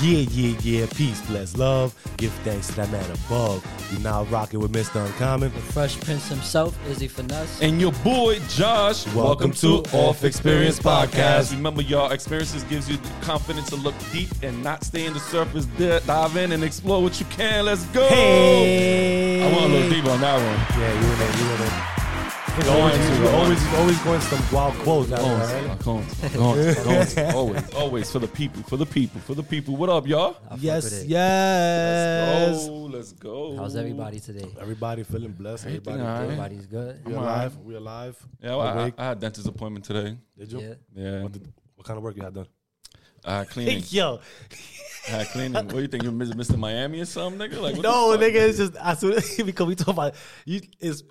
Yeah, yeah, yeah. Peace, bless, love. Give thanks to that man above. You're now rocking with Mr. Uncommon. The Fresh Prince himself, Izzy Finesse. And your boy Josh. Welcome to Off Experience Podcast. Remember, y'all, experiences gives you the confidence to look deep and not stay in the surface. Di- Dive in and explore what you can. Let's go. Hey. I want a little deep on that one. Yeah, you in there, you in there. You Going always, to, you always, you always going some wild quotes. out Always, there, right? always, always, always, always for the people, for the people, for the people. What up, y'all? I fuck Yes, with it. yes. Oh, let's go. How's everybody today? Everybody feeling blessed. Everybody, Everything all right. Everybody's good. we I'm alive. We alive. Yeah, well, I, Awake. I had dentist appointment today. Did you? Yeah. Yeah, What, did, what kind of work you had done? I had cleaning. Yo, I had cleaning. What do you think? You're Mr. Miami or something, nigga? Like, what no, fuck? nigga, it's just I swear because we talk about you. It's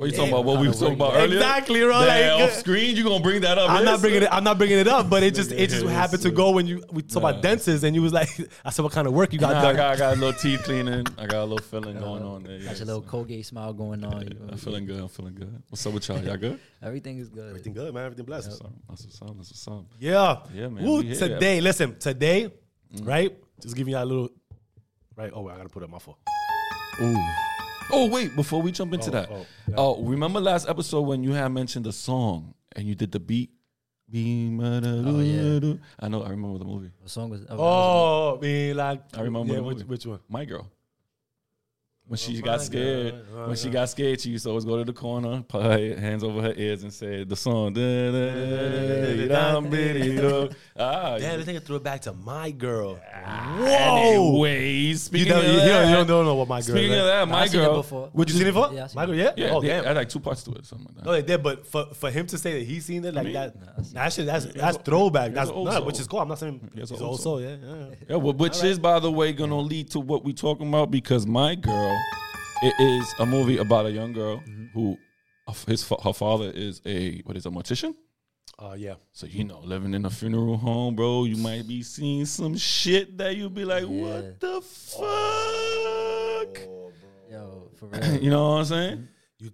What you talking about? What What we kind were talking about earlier? Exactly, bro, Yeah, like, off screen, you gonna bring that up? I'm here, not bringing son? it. I'm not bringing it up, but it just it just Yes, happened to go when you we talk about Nah. dentists and you was like, I said, what kind of work you got Nah, I done? got, I got a little teeth cleaning. I got a little filling going on there. Got yeah, your little so- Colgate smile going on. You know, I'm feeling good. I'm feeling good. What's up with y'all? Y'all good? Everything is good. Everything good, man. Everything blessed. That's what's up. That's what's up. Yeah. Yeah, man, Woo, we here. Mm. today, listen, today, right? Just giving y'all a little, right? Oh, I gotta put up my phone. Ooh. Oh wait, before we jump into Oh, that, oh, oh, remember last episode when you had mentioned the song and you did the beat? Oh yeah. I know. I remember the movie. The song was. Oh, me oh, like I remember Yeah, the which, movie. which one? My girl. When she Oh, got scared, God. Oh, when she yeah. got scared, she used to always go to the corner, put her hands over her ears, and say the song. Ah, Damn, this nigga threw it back to my girl. Whoa! Whoa. Anyways, You speaking don't, of you, that, don't, you don't- don't know what my girl speaking is. of that, my I seen it girl. before. Would you seen it before? Yeah, I seen my girl, it. yeah? Yeah, oh, they damn. had like two parts to it, something like that. No, they did, but for, for him to say that he seen it like mean, that, I seen that shit, that's that's throwback. That's an old soul. which is cool. I'm not saying He's he's old also yeah, yeah. Yeah, which is, by the way, gonna lead to what we talking about because my girl, it is a movie about a young girl who, his her father is a what is a mortician. Uh, yeah. So you know, living in a funeral home, bro, you might be seeing some shit that you'd be like, Yeah. what the fuck? Yo, for real. you know what I'm saying? You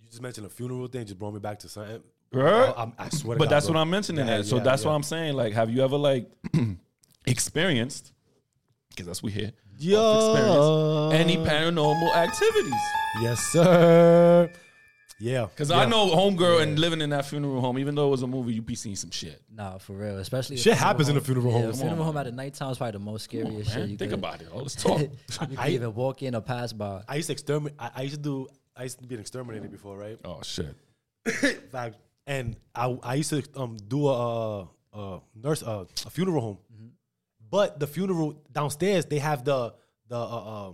you just mentioned a funeral thing, just brought me back to something. Right? I, I swear But God, that's bro. what I'm mentioning. Yeah, that. So yeah, that's yeah. what I'm saying. Like, have you ever like experienced? Because that's what we hear. Yo. Any paranormal activities? Yes, sir. Yeah. Because yeah. I know homegirl and living in that funeral home, even though it was a movie, you be seeing some shit. Nah, for real. Especially a Shit funeral happens in a home. funeral home. a Come funeral on, home man. at the nighttime is probably the most Come on, scariest man. shit you Think could. about it. Oh, let's talk. you I- can either walk in or pass by. I used to exterminate. I, I used to do. I used to be an exterminator before, right? oh shit. Fact. And I I used to um do a, a nurse uh, a funeral home, but the funeral downstairs they have the the uh, uh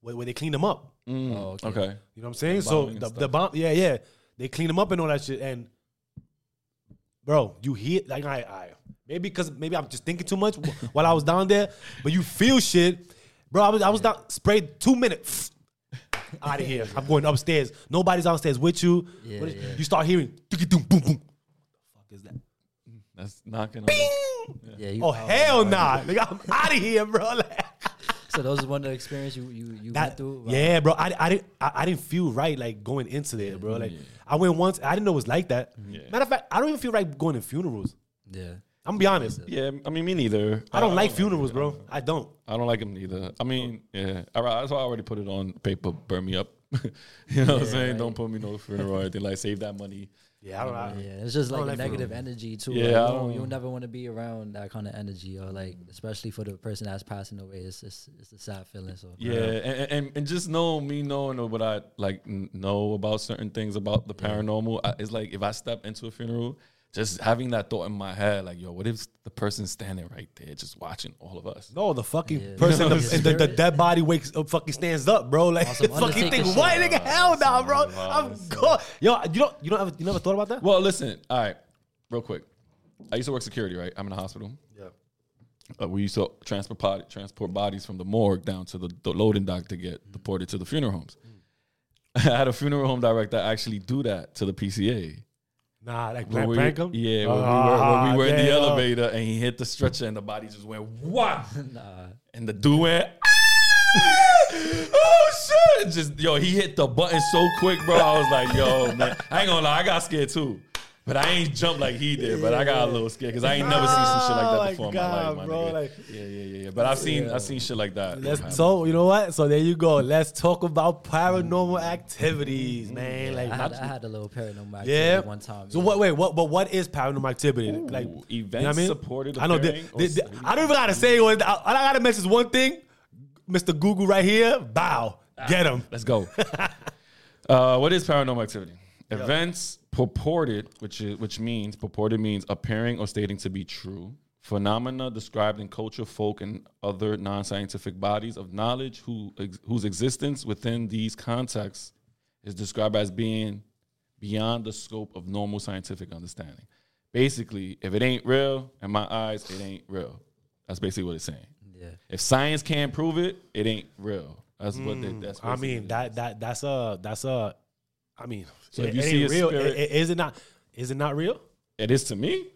where, where they clean them up. Mm, Oh, okay. okay. You know what I'm saying? So the, the bomb, yeah, yeah, they clean them up and all that shit. And bro, you hear like I, I maybe because maybe I'm just thinking too much while I was down there, but you feel shit, bro. I was I was down sprayed two minutes. Out of here! I'm going upstairs. Nobody's downstairs with you. Yeah, What is- yeah. You start hearing boom, boom. The fuck is that? That's knocking on. Yeah. You, Oh hell nah! Nigga, I'm out of here, bro. Like, So those is one of the experience you you, you went That, through. yeah, bro. I, I didn't I, I didn't feel right like going into there, bro. Like I went once. I didn't know it was like that. Yeah. Matter of fact, I don't even feel right going to funerals. Yeah. I'm gonna be honest. Yeah, I mean, me neither. I don't like funerals, bro. I don't. I don't like them neither. I mean, yeah, all right, that's why I already put it on paper. Burn me up. you know what I'm saying? right. Don't put me no funeral or anything. Like save that money. Yeah, I don't. I, Yeah, it's just like a negative funerals. energy too. Yeah, like, you, I don't, don't- you'll never want to be around that kind of energy, or like especially for the person that's passing away. It's it's, it's a sad feeling. So Yeah, and, and and just know me knowing what I like know about certain things about the paranormal. I, it's like if I step into a funeral, just having that thought in my head, like, yo, what if the person standing right there just watching all of us? no, the fucking Yeah. person, Yeah. the, the, the dead body wakes up, fucking stands up, bro. Like On some fucking Undertaker think, shit. what nigga? Hell nah, bro. Wow, I'm that's good. Yo, you don't, you don't ever, you never thought about that? Well, listen, all right, real quick. I used to work security, right? I'm in a hospital. Yeah. Uh, we used to transport body, transport bodies from the morgue down to the, the loading dock to get deported to the funeral homes. I had a funeral home director actually do that to the PCA. Nah, like When prank, we- prank him. Yeah, when we were, Ah, when we were in the damn. elevator and he hit the stretcher and the body just went what? nah, And the dude went. oh shit! Just yo, he hit the button so quick, bro. I was like, yo, man. I ain't gonna lie, I got scared too. But I ain't jumped like he did. But I got a little scared because I ain't never seen some shit like Oh that my before in my life, my bro, nigga. like- yeah, yeah, yeah, yeah. But I've seen I've seen shit like that. Let's happen. so you know what? So there you go. Let's talk about paranormal activities, man. Like I had, I had a little paranormal activity yeah. one time. So yeah. what? Wait, what? But what is paranormal activity? like Ooh, you know what I mean? supported I know. The, appearing or the- the- s- I don't even gotta say one. I, I gotta mention is one thing. Mr. Google right here. Bow. Get him. Let's go. uh, what is paranormal activity? Events purported, which is which means purported means appearing or stating to be true. Phenomena described in culture, folk, and other non-scientific bodies of knowledge who ex- whose existence within these contexts is described as being beyond the scope of normal scientific understanding. Basically, if it ain't real, in my eyes, it ain't real. That's basically what it's saying. Yeah. If science can't prove it, it ain't real. That's what they, mm, that's. I mean what that that that's a that's a. I mean, So it, if you it see ain't a real. spirit- I- I- is it not? Is it not real? It is to me.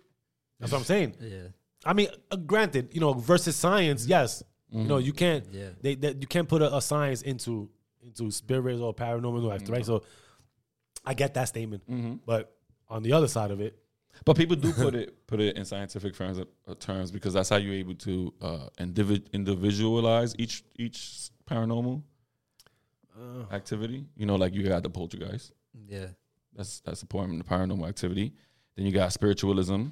That's what I'm saying. Yeah. I mean, uh, granted, you know, versus science, yes, you know, you can't, Yeah. they, they you can't put a, a science into into spirits or paranormal activity, right? So, I get that statement, but on the other side of it, But people do put it put it in scientific terms, uh, terms because that's how you're able to uh, individ- individualize each each paranormal Uh. activity. You know, like you got the poltergeist. Yeah. That's that's of the paranormal activity. Then you got spiritualism,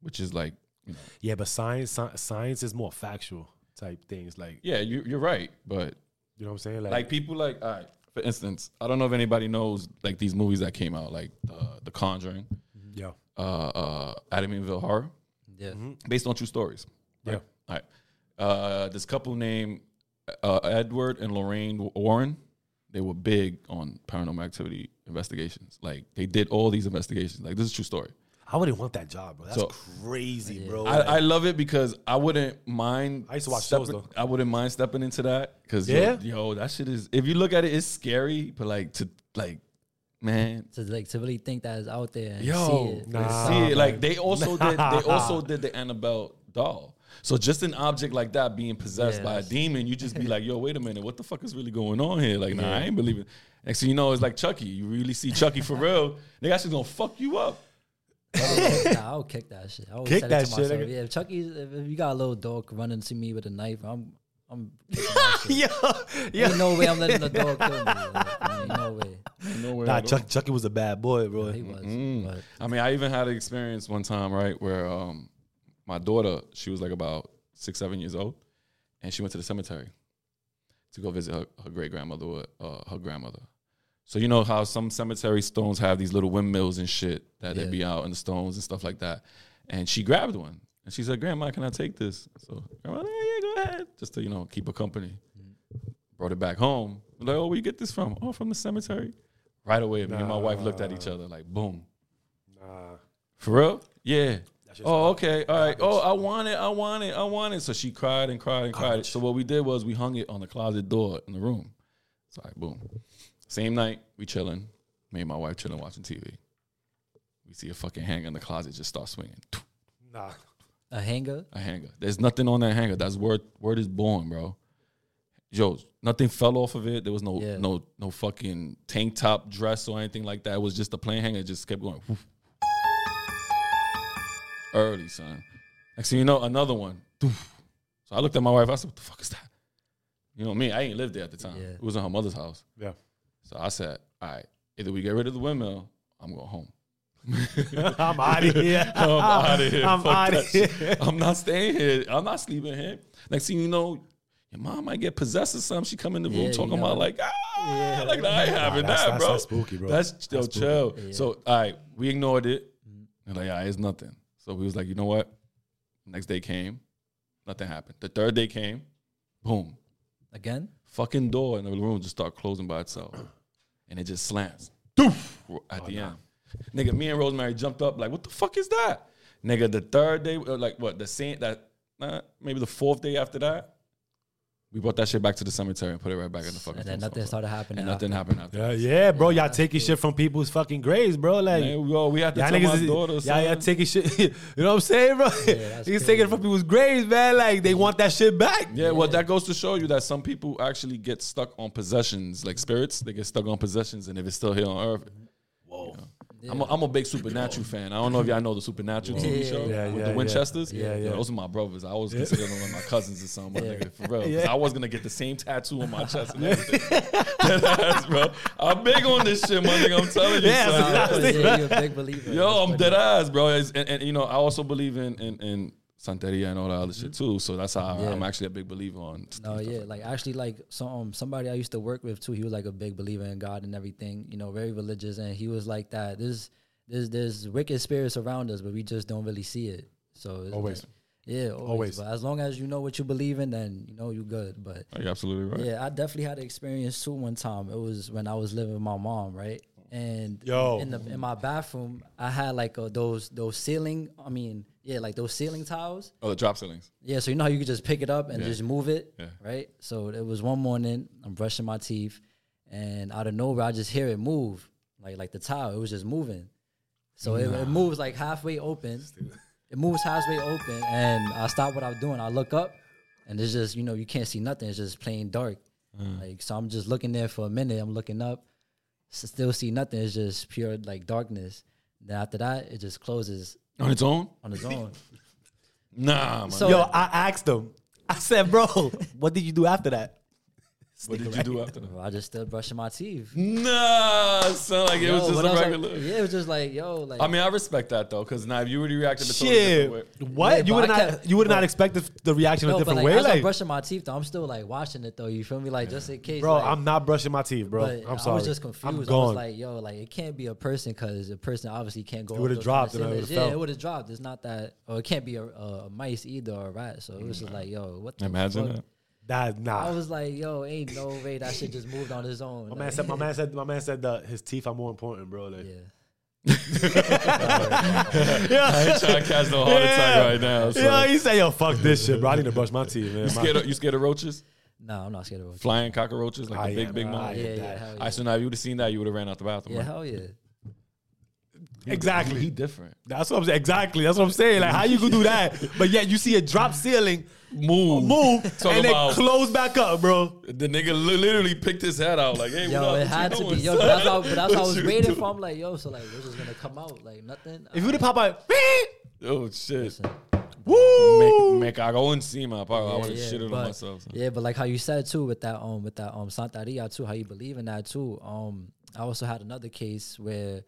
which is like you know, yeah, but science science is more factual type things, like yeah, you, you're right, but you know what I'm saying, like people like all right. For instance, I don't know if anybody knows like these movies that came out, like uh, The Conjuring, Mm-hmm. uh, uh, Amityville Horror. Yeah. based on true stories. Yeah. All right. Uh, this couple named uh, Edward and Lorraine Warren, they were big on paranormal activity investigations. Like they did all these investigations. Like this is a true story. I wouldn't want that job, bro. That's So- crazy, bro. I, I love it because I wouldn't mind. I used to watch stepping, shows, though. I wouldn't mind stepping into that because Yeah? yo, yo, that shit is. If you look at it, it's scary, but like to like, man, To like to really think that is out there and Yo, see it. nah. see it. Like like, they also did. They also did the Annabelle doll. So just an object like that being possessed by a demon, you just be like, "Yo, wait a minute, what the fuck is really going on here?" Like, nah, I ain't believing. Next thing you know, it's like Chucky. You really see Chucky for real. Nigga, actually gonna fuck you up. nah, I'll kick that shit. I always Kick that it to shit, myself. Yeah, if Chucky's, if, if you got a little dog running to me with a knife, I'm, I'm. kicking that shit. yeah, yeah. Ain't no way I'm letting the dog kill me. Like, ain't no way. No way Nah. Chuck, Chucky was a bad boy, bro. He was. Mm. But I mean, I even had an experience one time, right, where um, my daughter, she was like about six, seven years old, and she went to the cemetery to go visit her, her great grandmother with uh, her grandmother. So you know how some cemetery stones have these little windmills and shit that they Yeah. be out in the stones and stuff like that. And she grabbed one and she said, "Grandma, can I take this?" So grandma, yeah, yeah, go ahead, just to you know keep her company. Brought it back home. We're like, oh, where you get this from? Oh, from the cemetery. Right away, me and my wife looked at each other like, boom. Nah. For real? Yeah. That's just Oh, okay. All right. Oh. I want it. I want it. I want it. So she cried and cried and cried. Garbage. So what we did was we hung it on the closet door in the room. So all right, boom. Same night, we chilling. Me and my wife chilling watching TV. We see a fucking hanger in the closet just start swinging. Nah. a hanger. A hanger. There's nothing on that hanger. That's word word is born, bro. Yo, nothing fell off of it. There was no Yeah. no no fucking tank top dress or anything like that. It was just a plain hanger. It just kept going. Woof. Early, son. Next thing you know, another one. Doof. So I looked at my wife. I said, "What the fuck is that?" You know me. I ain't lived there at the time. Yeah. It was in her mother's house. Yeah. So I said, "All right, either we get rid of the windmill, I'm going home." I'm out of here. I'm out of here. I'm out of here. I'm not staying here. I'm not sleeping here. Next thing you know, your mom might get possessed or something. She come in the room Yeah, you talking know. about like, ah, like I ain't having that's- that, that's- bro. that's spooky, bro. That's yo, That's spooky. chill. Yeah. So all right, we ignored it. And like, yeah, it's nothing. So we was like, you know what? Next day came, nothing happened. The third day came, boom, Again? fucking door in the room just start closing by itself, and it just slams. Doof, at the end. Nigga, me and Rosemary jumped up like, what the fuck is that? Nigga, the third day, uh, like what, the same that uh, maybe the fourth day after that, we brought that shit back to the cemetery and put it right back in the fucking. And then nothing sofa. started happening. And nothing happened after. Yeah, yeah, bro. Y'all that's taking shit from people's fucking graves, bro. Like, Man, we, all, we had to y'all tell niggas, my daughter. is, y'all, y'all taking shit. you know what I'm saying, bro? that's He's taking it from people's graves, man. Like, they want that shit back. Yeah, well, that goes to show you that some people actually get stuck on possessions, like spirits. They get stuck on possessions, and if it's still here on Earth, Whoa. I'm a, I'm a big Supernatural fan. I don't know if y'all know the Supernatural TV Yeah, show yeah, with yeah, the. Winchesters. Yeah, yeah. those are my brothers. I always consider them like my cousins or something. my nigga, for real. 'Cause Yeah. I was gonna get the same tattoo on my chest and everything. Deadass, bro. I'm big on this shit, my nigga. I'm telling you. Yeah, son. yeah, yeah, you're a big believer. Yo, I'm That's dead funny. ass, bro. It's- And, and you know, I also believe in in, in Santeria and all that other shit too. So that's how Yeah. I'm actually a big believer on. No, yeah, like actually, like so, um, somebody I used to work with too. He was like a big believer in God and everything. You know, very religious, and he was like that. There's, there's, there's wicked spirits around us, but we just don't really see it. So it's Always. like- yeah, always. Always. But as long as you know what you believe in, then you know you're good. But Are you absolutely right? yeah, I definitely had an experience too. One time, it was when I was living with my mom, right? And Yo. in the in my bathroom, I had like uh those those ceiling. I mean, yeah, like those ceiling tiles. Oh, the drop ceilings. Yeah, so you know how you could just pick it up and Yeah. just move it, Yeah. right? So it was one morning, I'm brushing my teeth, and out of nowhere, I just hear it move, like like the tile. It was just moving. So it, it moves like halfway open. It moves halfway open, and I stop what I'm doing. I look up, and it's just you know you can't see nothing. It's just plain dark. Mm. Like so, I'm just looking there for a minute. I'm looking up, still see nothing. It's just pure like darkness. Then after that, it just closes On its own? on its own. Nah, man. So- Yo, I asked him. I said, bro, what did you do after that? What did you do after that? I just still brushing my teeth. Nah, sound like it Yo, was just but a I was like- regular. yeah, it was just like, yo, like. I mean, I respect that though, because now if you would have reacted a totally Shit. different way. What? Yeah, you but would I not kept- you would not expect the, the reaction no, a but different like, way? as I'm Like, brushing my teeth, though, I'm still like watching it though. You feel me? Like just in case, bro, like, I'm not brushing my teeth, bro. But I'm sorry. I was just confused. I'm I was gone. like, yo, like it can't be a person because a person obviously can't go. It would've dropped kind of and I would've. Yeah, fell. it would have dropped. It's not that, or it can't be a, a mice either or a rat. So it was just like, yo, what the Imagine fuck? that. That nah. I was like, yo, ain't no way that shit just moved on its own. my Like, man said. My man said. My man said that his teeth are more important, bro. Like, yeah. I ain't trying to catch no heart attack right now. So. Yeah, he said, "Yo, fuck this shit, bro. I need to brush my teeth, man." You scared of, you scared of roaches? No, I'm not scared of roaches. Flying cockroaches, like Ah, the yeah, big, big bro, mouth? I Yeah, hate yeah, that. I yeah. so now if you would have seen that, you would have ran out the bathroom. Yeah, right? hell yeah. exactly. He different. That's what I'm saying. Exactly. That's what I'm saying. Like, how you could do that, but yet you see a drop ceiling Move. move Talk and then about- close back up, bro. The nigga li- literally picked his head out like, hey, what Yo, up? it What had you to doing, be. Yo, son? but that's how, but that's how I What was you waiting doing? for. I'm like, yo, so like, this is gonna come out, like nothing. If you would have pop out, Oh, shit. Listen, woo, Me, me cagó encima, bro. I yeah, would have yeah, shitted but- on myself. son. Yeah, but like how you said too with that um with that um Santeria too, how you believe in that too. Um, I also had another case where,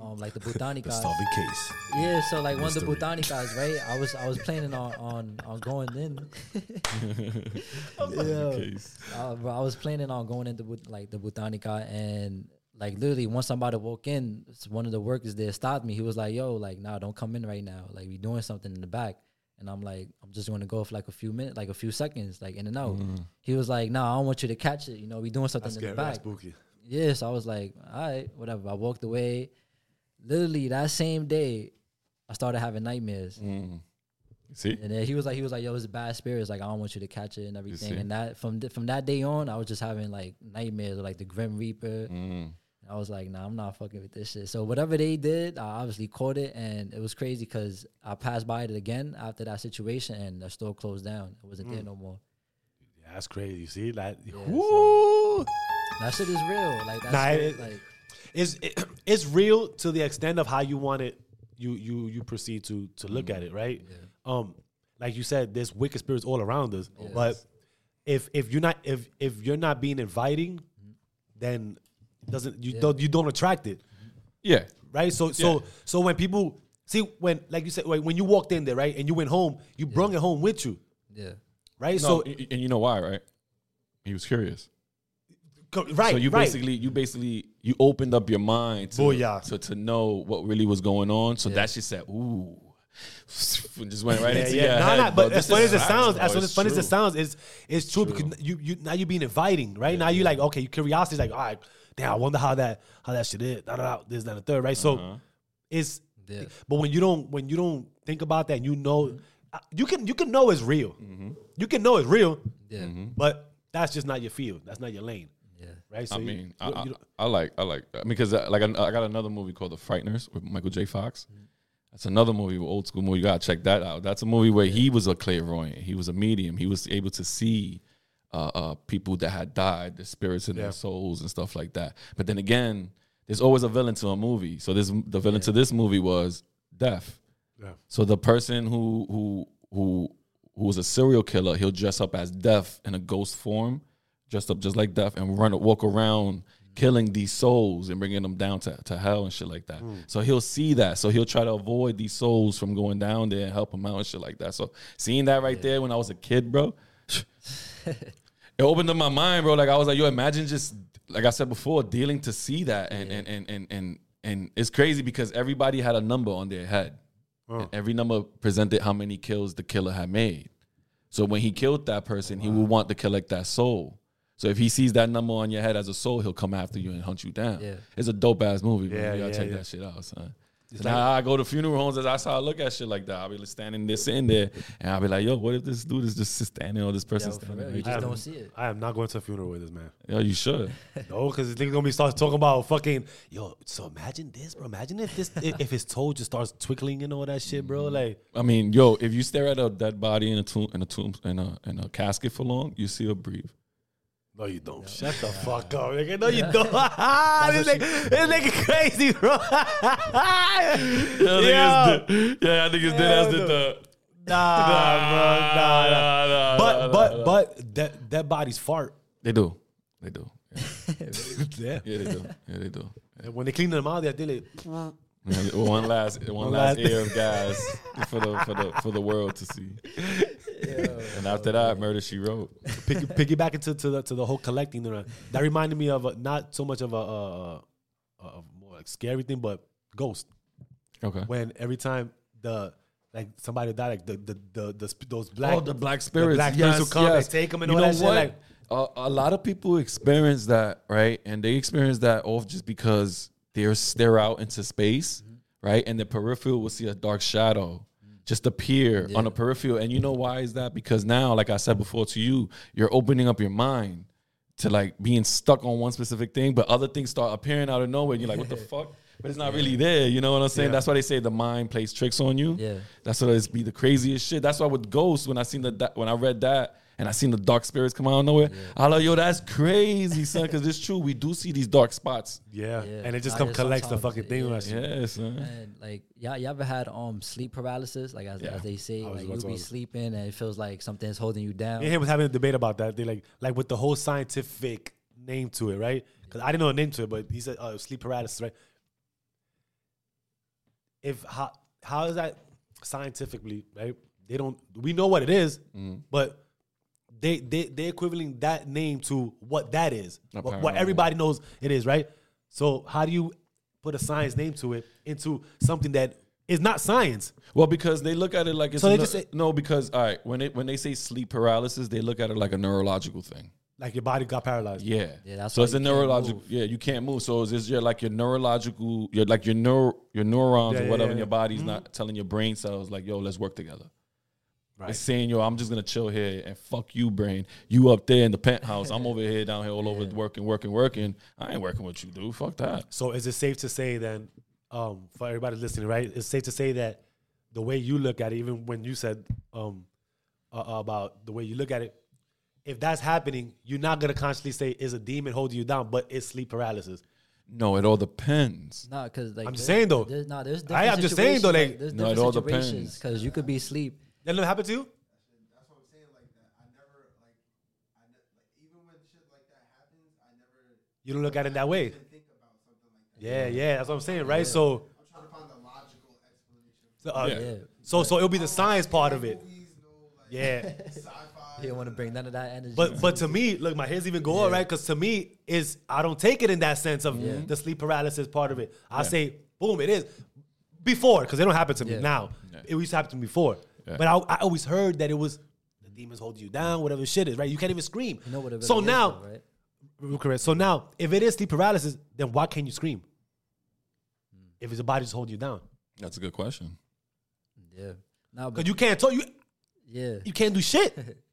um, like the Botanicas. case. Yeah, so like one of the. Botanicas, right? I was I was planning on on on going in. yeah. Case. Uh, bro, I was planning on going into like the Botanica and like literally once somebody walked in, one of the workers there stopped me. He was like, "Yo, like, nah, don't come in right now. Like, we doing something in the back." And I'm like, "I'm just going to go for like a few minutes, like a few seconds, like in and out." He was like, "Nah, I don't want you to catch it. You know, we doing something That's in the scary. That's back." spooky. Yeah, so I was like, "All right, whatever." I walked away. Literally that same day, I started having nightmares. Mm. See? And then he was like, he was like, "Yo, it's bad spirits. Like, I don't want you to catch it and everything." And that from th- from that day on, I was just having like nightmares of like the Grim Reaper. Mm. I was like, "Nah, I'm not fucking with this shit." So whatever they did, I obviously caught it, and it was crazy because I passed by it again after that situation, and the store closed down. It wasn't Mm. there no more. Yeah, that's crazy. You see, like, so- woo. That shit is real. Like that's Nah, it- like it's it, it's real to the extent of how you want it. You you you proceed to to look mm-hmm. at it, right? Um, like you said, there's wicked spirits all around us. But if if you're not if if you're not being inviting, mm-hmm. then doesn't you don't you don't attract it, mm-hmm. Yeah. right? So so Yeah. so when people see when like you said when when you walked in there, right, and you went home, you brought it home with you, yeah, right? No, so and you know why, right? He was curious. Co- right, so you right. basically you basically you opened up your mind to, Booyah. to to know what really was going on. So that shit said, ooh. Just went right Yeah, into yeah. your Nah, head. nah, but as This funny as it sounds, as, It's as funny as it sounds, it's it's true because you you now you're being inviting, right? Now you're like okay, your curiosity is like, all right, damn, I wonder how that how that shit is, da, da, da, this, that, and the third, right? Uh-huh. So it's Yeah. but when you don't when you don't think about that, and you know, uh, you can you can know it's real, Mm-hmm. you can know it's real, yeah, but that's just not your field, that's not your lane, yeah. right? So I you- mean, you- I, you I, I like, I like, I mean, because like I, I got another movie called The Frighteners with Michael J. Fox. That's another movie, old school movie. You gotta check that out. That's a movie where he was a clairvoyant. He was a medium. He was able to see uh, uh, people that had died, the spirits in Yeah. their souls and stuff like that. But then again, there's always a villain to a movie. So this the villain to this movie was death. Yeah. So the person who who who who was a serial killer, he'll dress up as death in a ghost form, dressed up just like death, and run walk around killing these souls and bringing them down to, to hell and shit like that. Hmm. So he'll see that. So he'll try to avoid these souls from going down there and help them out and shit like that. So seeing that right there when I was a kid, bro, it opened up my mind, bro. Like I was like, yo, imagine just like I said before, dealing to see that, and and and and and and it's crazy because everybody had a number on their head, oh. and every number presented how many kills the killer had made. So when he killed that person, he would want to collect that soul. So if he sees that number on your head as a soul, he'll come after you and hunt you down. Yeah. It's a dope ass movie. Yeah, Yeah, you gotta yeah, check yeah. that shit out, son. now I go to funeral homes. That's how I look at shit like that. I'll be like standing there, sitting there, and I'll be like, "Yo, what if this dude is just standing or this person Yo, for standing?" real, you just am- don't see it. I am not going to a funeral with this man. Yo, you should. No, because they're gonna be start talking about fucking yo. So imagine this, bro. Imagine if this if, if his toe just starts twinkling and all that shit, bro. Mm. Like I mean, yo, if you stare at a dead body in a tomb, in a tomb, in a in a casket for long, you see her breathe. No, you don't. Shut the fuck up, nigga. No, you don't. this, nigga, this nigga crazy, bro. Yeah, Yo. yeah, I think it's dead as the. no. the Nah, bro. Nah, nah. nah, nah, But nah, but nah. but that that body's fart. they do, they do, yeah, yeah. yeah, they do, yeah, they do. And when they clean them out, they're like, One last, one, One last last- air of gas for the for the for the world to see. And after that, murder she wrote. pick, piggyback into to the to the whole collecting. you know, That reminded me of a, not so much of a, uh a more like scary thing, but ghost. Okay. When every time the like somebody died, like the the the, the sp- those black oh, the black spirits. black spirits yes, who come and yes. take 'em and you all know that shit, what? like- a, a lot of people experience that, right? And they experience that off just because they're they're out into space, Mm-hmm. right? And the peripheral will see a dark shadow just appear on the peripheral. And you know why is that? Because now, like I said before to you, you're opening up your mind to like being stuck on one specific thing, but other things start appearing out of nowhere. And you're like, what the fuck? But it's not really there. You know what I'm saying? Yeah. That's why they say the mind plays tricks on you. Yeah. That's what it's be the craziest shit. That's why with ghosts, when I seen that, when I read that and I seen the dark spirits come out of nowhere, I like, yo, that's crazy, son. Because it's true, we do see these dark spots. yeah. Yeah. and it just Nah, come collects the fucking it- thing. on yeah. Yeah, son. And like y'all, y'all ever had um sleep paralysis? Like as, Yeah. as they say, like you be ask. sleeping and it feels like something's holding you down. Me and him was having a debate about that. They like like with the whole scientific name to it, right? Because I didn't know a name to it, but he said uh, sleep paralysis, right? If how how is that scientifically, right? They don't. We know what it is, Mm-hmm. but they they they equivalent that name to what that is, what, what everybody knows it is, right? So how do you put a science name to it into something that is not science? Well, because they look at it like it's So a they neu- just say- no. Because all right, when it when they say sleep paralysis, they look at it like a neurological thing. Like your body got paralyzed. Yeah, Yeah, that's so it's a neurological. move. Yeah, you can't move. So it's just your like your neurological, your like your neuro, your neurons Yeah, or whatever yeah, in your yeah. body's mm-hmm. not telling your brain cells like, yo, let's work together. Right. It's saying, yo, I'm just gonna chill here and fuck you, brain. You up there in the penthouse. I'm over here, down here, all over working, working, working. I ain't working with you, dude. Fuck that. So is it safe to say then, um, for everybody listening, right? It's safe to say that the way you look at it, even when you said um, uh, about the way you look at it, if that's happening, you're not gonna consciously say is a demon holding you down, but it's sleep paralysis. No, it all depends. Nah, cause like I'm just saying, though. There's, nah, there's I- I'm just saying, though, situations, like- there's No, it all depends. because you could be asleep. That never happened to you? That's what I'm saying. Like that, I never like, I ne- like even when shit like that happens, I never You don't look at it that way. think about something like that. Yeah, yeah, that's what I'm saying, right? So, I'm trying to find the logical explanation. so, uh, Yeah. Yeah, so, so it'll be the science part of it. Movies, no like Yeah. sci-fi. you don't want to bring none of that energy. But but to me, look, my head's even going right because to me is I don't take it in that sense of the sleep paralysis part of it. I say, boom, it is before because it don't happen to me Yeah. now. It used to happen to me before, Yeah. but I, I always heard that it was the demons holding you down, whatever shit is right. You can't even scream. you know what it so really is, now, though, right? Correct. So now, if it is sleep paralysis, then why can't you scream? If it's a body just holding you down, That's a good question. Yeah. Now, because you can't talk, you yeah. you can't do shit.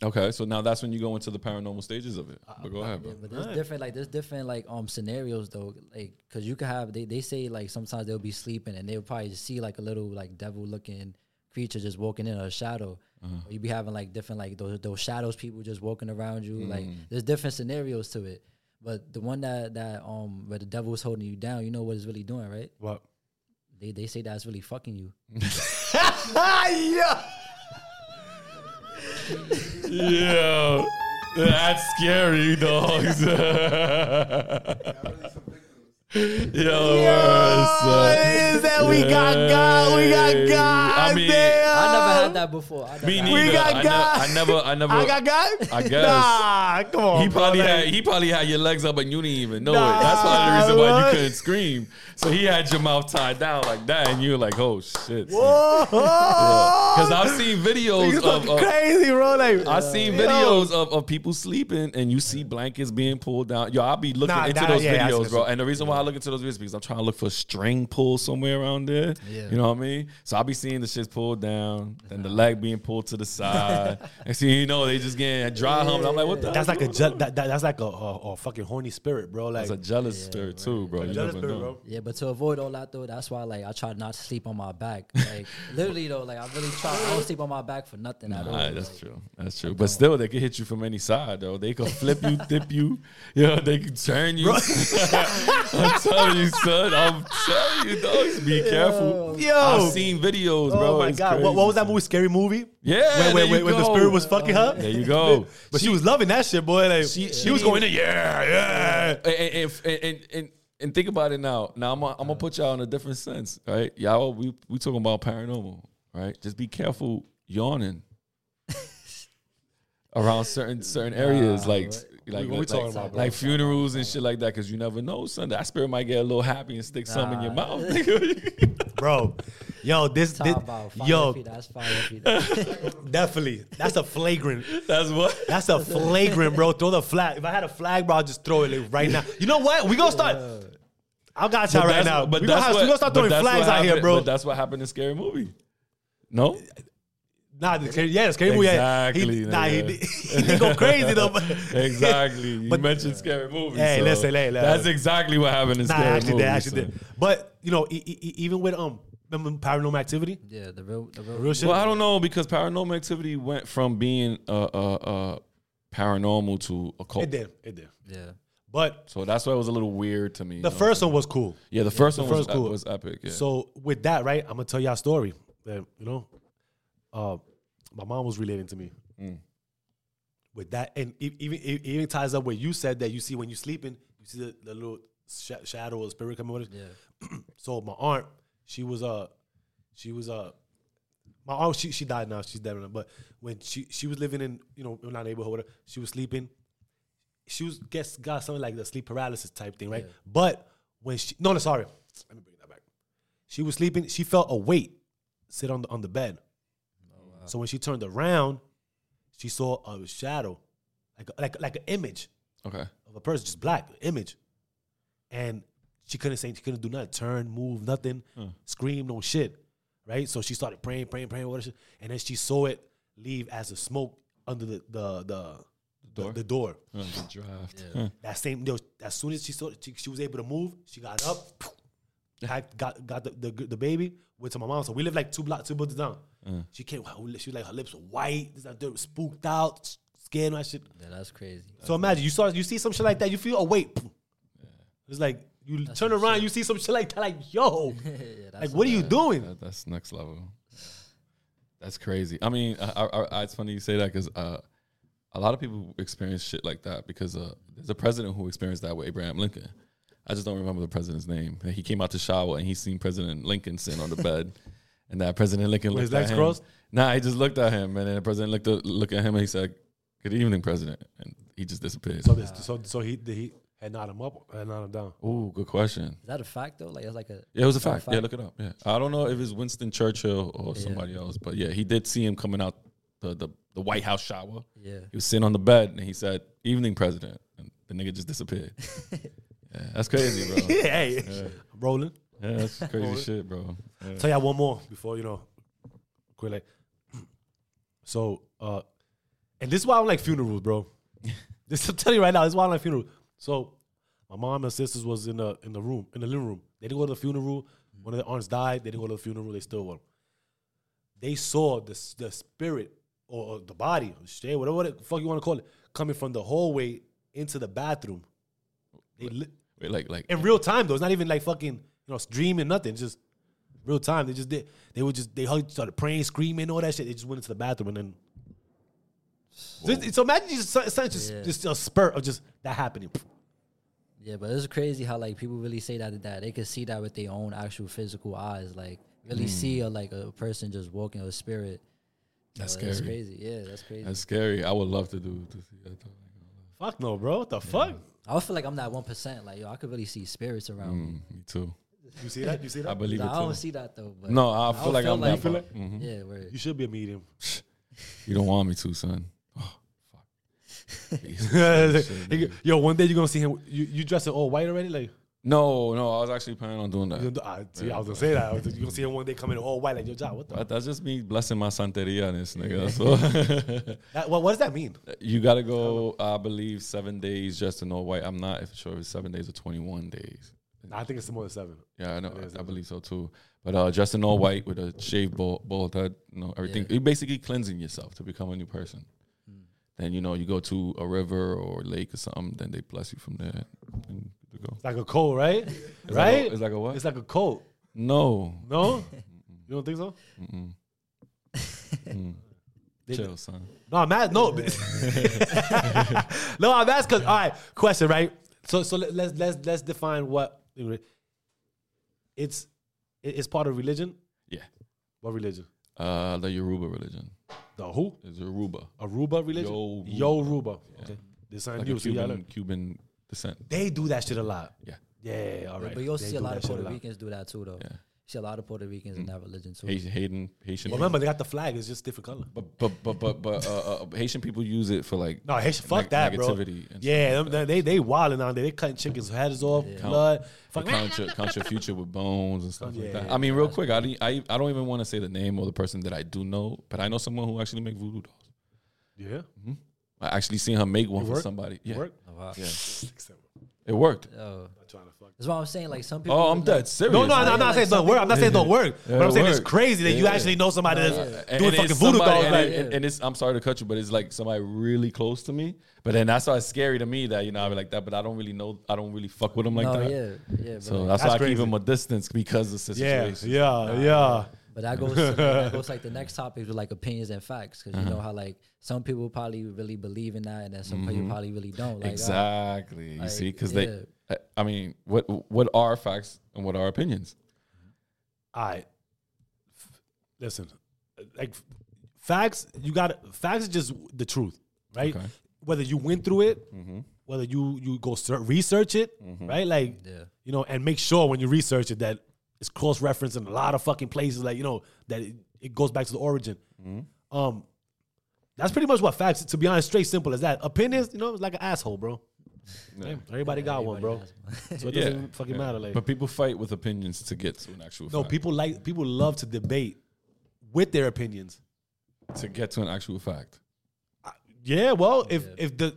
Okay, so now that's when you go into the paranormal stages of it. But go ahead, bro. Yeah, but there's Alright. different like there's different like um scenarios though like because you could have they, they say like sometimes they'll be sleeping and they'll probably see like a little like devil looking creature just walking in or a shadow or you be having like different like those those shadows people just walking around you like Mm. there's different scenarios to it But the one that that um where the devil is holding you down, you know what it's really doing, right? What? They they say that's really fucking you. yeah. Yeah. That's scary, dogs. Yo, What is that? We got God. We got God. I mean, damn. I never had that before. I never Me neither. We got I, God. ne- I never, I never. I got God. I guess. Nah, come on. he probably like- had he probably had your legs up and you didn't even know Nah, it. That's probably the reason why what? you couldn't scream. So he had your mouth tied down like that, and you were like, "Oh shit!" Whoa. Because I've seen videos You of, fucking of crazy, bro. Like, I've seen Yo. videos of, of people sleeping and you see blankets being pulled down. Yo, I'll be looking Nah, into nah, those yeah, videos, bro. And the reason why I look into those videos because I'm trying to look for a string pull somewhere around there. Yeah. You know what I mean? So I'll be seeing the shit pulled down, then the leg being pulled to the side. and see, you know, they just getting a dry hump. And I'm like, what the That's like a je- that, that, that's like a, a, a fucking horny spirit, bro. Like That's a jealous spirit too, bro. You jealous never spirit, know. bro. Yeah, but to avoid all that though, that's why like I try not to sleep on my back. Like literally though, like I really try. I don't sleep on my back for nothing at all. That's Like, true. That's true. But still, they can hit you from any side, though. They can flip you, dip you. You know, they can turn you. I'm telling you, son. I'm telling you, dogs. Be careful. Yo. I've seen videos, bro. Oh my It's god! What, what was that movie? Scary movie? Yeah, When, there when, you when, the go. spirit was fucking her. There you go. But she, was loving that shit, boy. Like She- she, she was going in, yeah, yeah. and, and, and, and, and, and think about it now. Now I'm gonna, I'm gonna put y'all in a different sense, right? Y'all, we we talking about paranormal, right? Just be careful yawning around certain certain areas, like like What we like, talking about, bro? like funerals and shit like that, because you never know, son. That spirit might get a little happy and stick some in your mouth. bro. Yo, this, this about fire yo, feet, that's fire feet. definitely. That's a flagrant. That's what. That's a flagrant, bro. Throw the flag. If I had a flag, bro, I'll just throw it like, right now. You know what? We gonna start. I got y'all But right now. but we gonna, that's have, what- we gonna start throwing that's what flags out here, bro. But that's what happened in Scary Movie. No, Nah, the, scary- yeah, the scary movie. yeah. Exactly, He, nah, he, he didn't go crazy though. But exactly. You But- mentioned Scary Movie. Hey, so listen, hey, listen. that's exactly what happened in Nah, Scary I actually Movie. did. Actually son. did. But you know, e- e- even with um, remember paranormal activity, yeah, the real, the real, real shit. Well, I don't know because Paranormal Activity went from being uh, uh, uh, paranormal to occult. it did, it did. Yeah, But So that's why it was a little weird to me. the first one was cool. yeah, the first the one was, first cool. was epic. Yeah. So with that, right, I'm gonna tell y'all a story. That you know, uh, my mom was relating to me. Mm. With that, and e- even it even ties up what you said that you see when you're sleeping, you see the, the little sh- shadow or spirit coming with it. yeah. So my aunt, she was uh, she was uh, my aunt she she died now. She's dead now. But when she she was living in you know in our neighborhood, she was sleeping. She was guess got something like the sleep paralysis type thing, right? Yeah. But when she no no sorry, let me bring that back. She was sleeping. She felt a weight sit on the on the bed. So when she turned around, she saw a shadow, like a, like like an image okay. of a person, just black image, and she couldn't say she couldn't do nothing, turn, move, nothing, scream, no shit, right? So she started praying, praying, praying, whatever, shit, and then she saw it leave as a smoke under the the the, Door? the, door. Uh, the draft. Yeah. That same, yo, as soon as she saw it, she, she was able to move. She got up, packed, got got the, the the baby, went to my mom. So we lived like two blocks, two buildings down. She came, she was like her lips were white, this like, they were spooked out, scared and shit. Yeah, that's crazy. So imagine you saw you see some shit like that, you feel a weight. It's like you turn around, you see some shit like that, like yo, yeah, like what are you doing? That, that's next level. That's crazy. I mean, I, I, I, it's funny you say that because uh, a lot of people experience shit like that because uh, there's a president who experienced that with Abraham Lincoln. I just don't remember the president's name. He came out to shower and he seen President Lincoln sitting on the bed, and that President Lincoln With his looked at legs him. crossed? Nah, he just looked at him, and then the president looked at, looked at him and he said, "Good evening, President," and he just disappeared. So this, so so he did he had not him up and not him down. Ooh, good question. Is that a fact though? Like it's like a Yeah, it was a Is that a fact. Yeah, look it up. Yeah, I don't know if it's Winston Churchill or Yeah. somebody else, but yeah, he did see him coming out the, the the White House shower. yeah. He was sitting on the bed and he said, "Evening, President," and the nigga just disappeared. yeah, that's crazy, bro. Yeah, hey, rolling. Yeah, that's crazy shit, bro. Yeah. Tell y'all one more before you know, quickly. So, uh, and this is why I don't like funerals, bro. this I'm telling you right now, this is why I don't like funerals. So, my mom and sisters was in the in the room in the living room. They didn't go to the funeral. One of their aunts died. They didn't go to the funeral. They still went. They saw the the spirit or, or the body, or shit, whatever the fuck you want to call it, coming from the hallway into the bathroom. They li- Wait, like like in real time though. It's not even like fucking you know streaming nothing. It's just real time. They just did. They would just they hugged, started praying, screaming, all that shit. They just went into the bathroom and then. So, it's- so imagine just it's just Yeah. just a spurt of just that happening. Yeah, but it's crazy how like people really say that that they can see that with their own actual physical eyes, like really Hmm. see a, like a person just walking a spirit. That's Uh, That's scary. crazy. Yeah, that's crazy. that's scary. I would love to do to see that. Fuck no, bro. What the fuck? I would feel like I'm that one percent. Like yo, I could really see spirits around me. Mm, me too. You see that? You see that? I believe Nah, it I don't too. see that though. But No, I feel would like feel I'm like- that. You feel Mhm. yeah, where You should be a medium. You don't want me to, son. Oh, fuck. Yo, one day you're gonna see him. You you dressing all white already? Like, no, no, I was actually planning on doing that. gonna, I, see, I was gonna say that. I was- You gonna see him one day coming all white like your job? What the? But that's just me blessing my santeria, this nigga. So That, what, what does that mean? you gotta go. I believe seven days just to know white. I'm not sure if it's seven days or 21 days. I think it's more than seven. Yeah, I know. It is, I isn't believe so too. But uh, just in all white with a shaved bald, bald head, you know, everything. Yeah. You're basically cleansing yourself to become a new person. Hmm. Then you know you go to a river or lake or something. Then they bless you from there. And good to go. It's like a coat, right? It's right? Like a, it's like a what? It's like a coat. no. No, you don't think so? Mm-mm. Mm. They- Chill, son. No, I'm at no. no, I'm asking. All right, question, right? So, so let, let's let's let's define what it's. It's part of religion. Yeah. What religion? Uh, the Yoruba religion. The who? It's Yoruba. Aruba religion. Yoruba. Yoruba. Yeah. Okay, this something Like new. a So you Cuban, Cuban descent. They do that shit a lot. Yeah. Yeah, all right. but you'll They see a do lot that of shit Puerto lot. Ricans do that too, though. Yeah. You see a lot of Puerto Ricans in that religion too. Haitian, Haitian, Haitian. Well, remember, they got the flag. It's just different color. But but but but but uh, uh, Haitian people use it for like No, Haitian, fuck neg- that, bro. negativity and Yeah, them- like that. they they wilding out there. They cutting chickens' heads off, blood. Fuck, count your, count your future with bones and stuff like that. yeah, I mean, real quick, I, didn't- I I don't even want to say the name or the person that I do know, but I know someone who actually make voodoo dolls. yeah. I actually seen her make one It for somebody. Yeah, Work? Oh, wow. yeah, it worked. Yo, Not trying to fuck. that's what I'm saying. Like some people. Oh, I'm like- dead serious. No, no, I'm not like saying it don't work. I'm not saying it don't work. But I'm saying it's crazy that you Yeah. actually know somebody that's And- doing and fucking voodoo dolls. and, Like, and, and it's I'm sorry to cut you, but it's like somebody really close to me. But then that's why it's scary to me that you know I be like that, but I don't really know. I don't really fuck with them like no, that. yeah, yeah. So like, that's, That's why I crazy. keep him a distance because of the yeah, situation. yeah, yeah. But that goes. To, that goes like the next topic with like opinions and facts, because Uh-huh. you know how like some people probably really believe in that, and then some Mm-hmm. people probably really don't. Like, uh, exactly. you like, see, because yeah. they. I- I mean, what what are facts and what are opinions? All right. F- Listen, like facts, you got facts is just the truth, right? Okay. Whether you went through it, Mm-hmm. whether you you go research it, right? Like, Yeah. you know, and make sure when you research it that it's cross reference in a lot of fucking places, like you know that it, it goes back to the origin. Um, that's pretty much what facts. To be honest, straight simple as that. Opinions, you know, it's like an asshole, bro. Hey, everybody got one, bro. So it doesn't fucking matter. Like, but people fight with opinions to get to an actual. Fact. No, fact. people like people love to debate with their opinions. to get to an actual fact. Yeah, well, if if the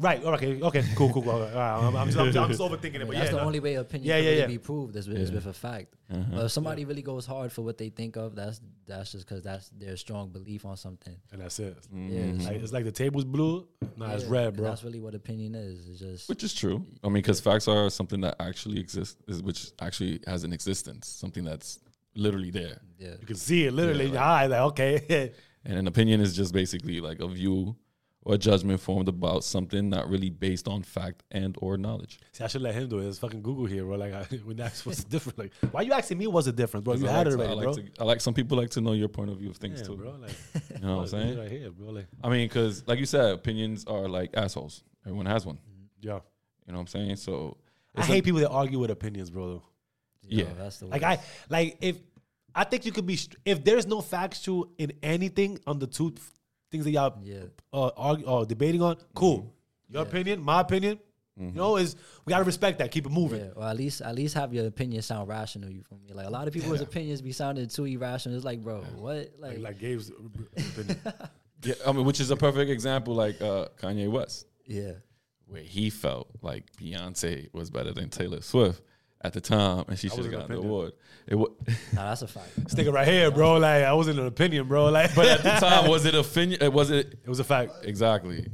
right, okay, okay, cool, cool, cool. All right, I'm, I'm, just, I'm, I'm just overthinking it, but that's yeah, the no. only way opinion Yeah, can yeah, really yeah. be proved is with, is with a fact. Uh-huh. But if somebody really goes hard for what they think of, that's that's just because that's their strong belief on something. and that's it. Mm-hmm. Yeah, it's- Like, it's like the table's blue. Nah, it's red, bro. That's really what opinion is. It's just Which is true. I mean, because facts are something that actually exists, which actually has an existence, something that's literally there. yeah. You can see it literally in your eye. Like, okay, And an opinion is just basically like a view or judgment formed about something not really based on fact and or knowledge. see, I should let him do it. It's fucking Google here, bro. Like, I, when that's what's different. Like, why you asking me what's the difference, bro? You I had like it to- already, I bro. like, to, I like some people like to know your point of view of things Yeah, too. bro. Like, You know what I'm saying? Right here, bro. Like, I mean, because like you said, opinions are like assholes. Everyone has one. Mm-hmm. yeah. You know what I'm saying? So I it's hate like- people that argue with opinions, bro. Though. Yo, Yeah. that's the worst. Like. I like if I think you could be str- if there's no facts to in anything on the two f- things that y'all Yeah. uh, argue, uh debating on. Cool, your opinion, my opinion. You know, is we gotta respect that. Keep it moving. Yeah, or at least at least have your opinion sound rational. You feel me? Like a lot of people's opinions be sounding too irrational. It's like, bro, what? Like, Like, like Gabe's opinion. yeah, I mean, which is a perfect example, like uh, Kanye West, yeah, where he felt like Beyonce was better than Taylor Swift at the time, and she should was have gotten the opinion. award. It wa- nah, that's a fact. this nigga right here, bro. Like I wasn't an opinion, bro. Like, but at the time, was it opinion? It was it it was a fact. exactly.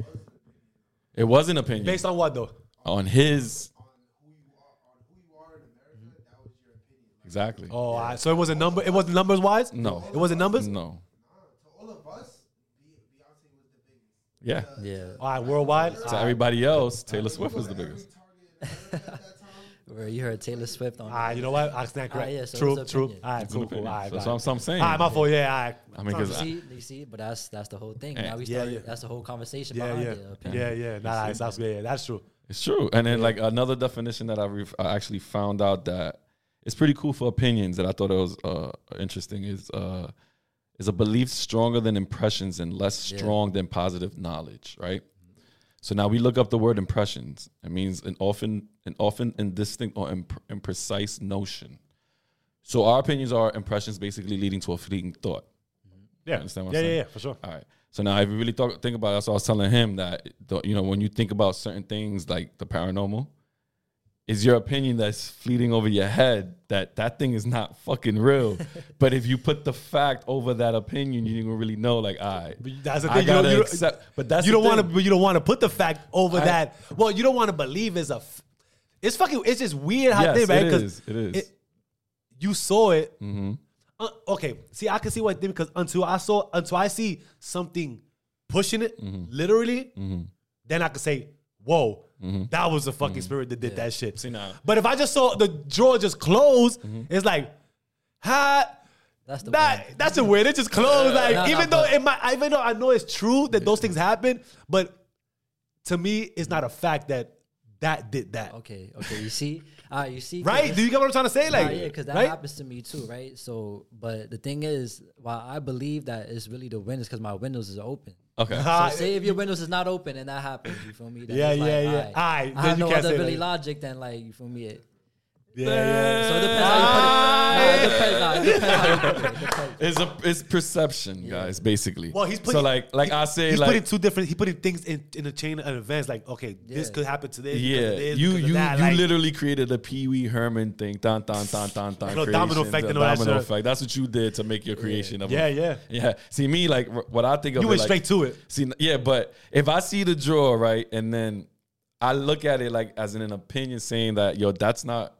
It was an opinion Based on what though? on his on who you are, on who you are in America, that was your opinion. Like, exactly. Oh, all right. so it wasn't number. It wasn't numbers wise. No, It wasn't numbers. no, to all of us, Beyonce was the biggest. yeah. Yeah, All right, worldwide. To everybody else, Taylor Swift was the biggest. where you heard Taylor Swift on. Ah, you know what? I stand correct. Ah, yeah, so true, it's true. All right, cool, cool. opinion. All right, That's all what I'm, I'm saying. right. All right, my fault. Yeah, all right. I mean, You 'cause I- see, you see, but that's that's the whole thing. Yeah. Now we Yeah, started. yeah. That's the whole conversation Yeah, behind yeah, it. yeah, yeah. Nah, that's, that's yeah, that's true. It's true. And then like another definition that I, re- I actually found out that it's pretty cool for opinions that I thought it was uh, interesting is uh, is a belief stronger than impressions and less Yeah. strong than positive knowledge, right? So now we look up the word impressions. It means an often an often indistinct or imp- imprecise notion. So our opinions are impressions basically leading to a fleeting thought. Yeah, understand what yeah, I'm yeah, saying? yeah, for sure. All right. So now, if you really talk, think about it, so I was telling him that the, you know when you think about certain things like the paranormal, is your opinion that's fleeting over your head that that thing is not fucking real. but if you put the fact over that opinion, you don't really know. Like, all right, But that's the I thing. You don't, gotta you don't, accept. But that's you don't want to. But you don't want to put the fact over I- that. Well, you don't want to believe is a. F- it's fucking. It's just weird how Yes, they right it 'cause is. It is. you saw it. Mm-hmm. Uh, okay, see, I can see what they because until I saw until I see something pushing it Mm-hmm. literally, then I can say, "Whoa, that was the fucking spirit that did that shit." Mm-hmm. See, now- but if I just saw the drawer just close, Mm-hmm. it's like, ha. That's the That, one. that's a weird. It just closed. Like Nah, nah, even though it might, even though I know it's true that those things happen, but to me, it's not a fact that that did that. Okay, okay. You see, all right, you see, 'cause Right? Do you get what I'm trying to say? Nah, Like, yeah, because that right? happens to me too, right? So, but the thing is, while I believe that it's really the windows because my windows is open. Okay. So say if your windows is not open and that happens, you feel me? Then Yeah, it's like, yeah, yeah. alright, Alright, I then have you no can't other really that. logic than like you feel me. It, yeah, yeah. so it depends how you put it. Nah, it depends. Nah, it depends how you put it. It depends. It's a it's perception, guys. Basically. Well, he's so putting like like I say he's like putting two different. He putting things in in a chain of events. Like, okay, this could happen to this. Yeah, of this, you of you that. you Like, literally created a Pee Wee Herman thing, dun dun dun dun dun. No, domino effect a and all that domino effect. That's what you did to make your creation of. Yeah, yeah. yeah. See me like what I think of. You it, went like- straight to it. See, yeah, but if I see the drawer right, and then I look at it like as an opinion, saying that yo, that's not it.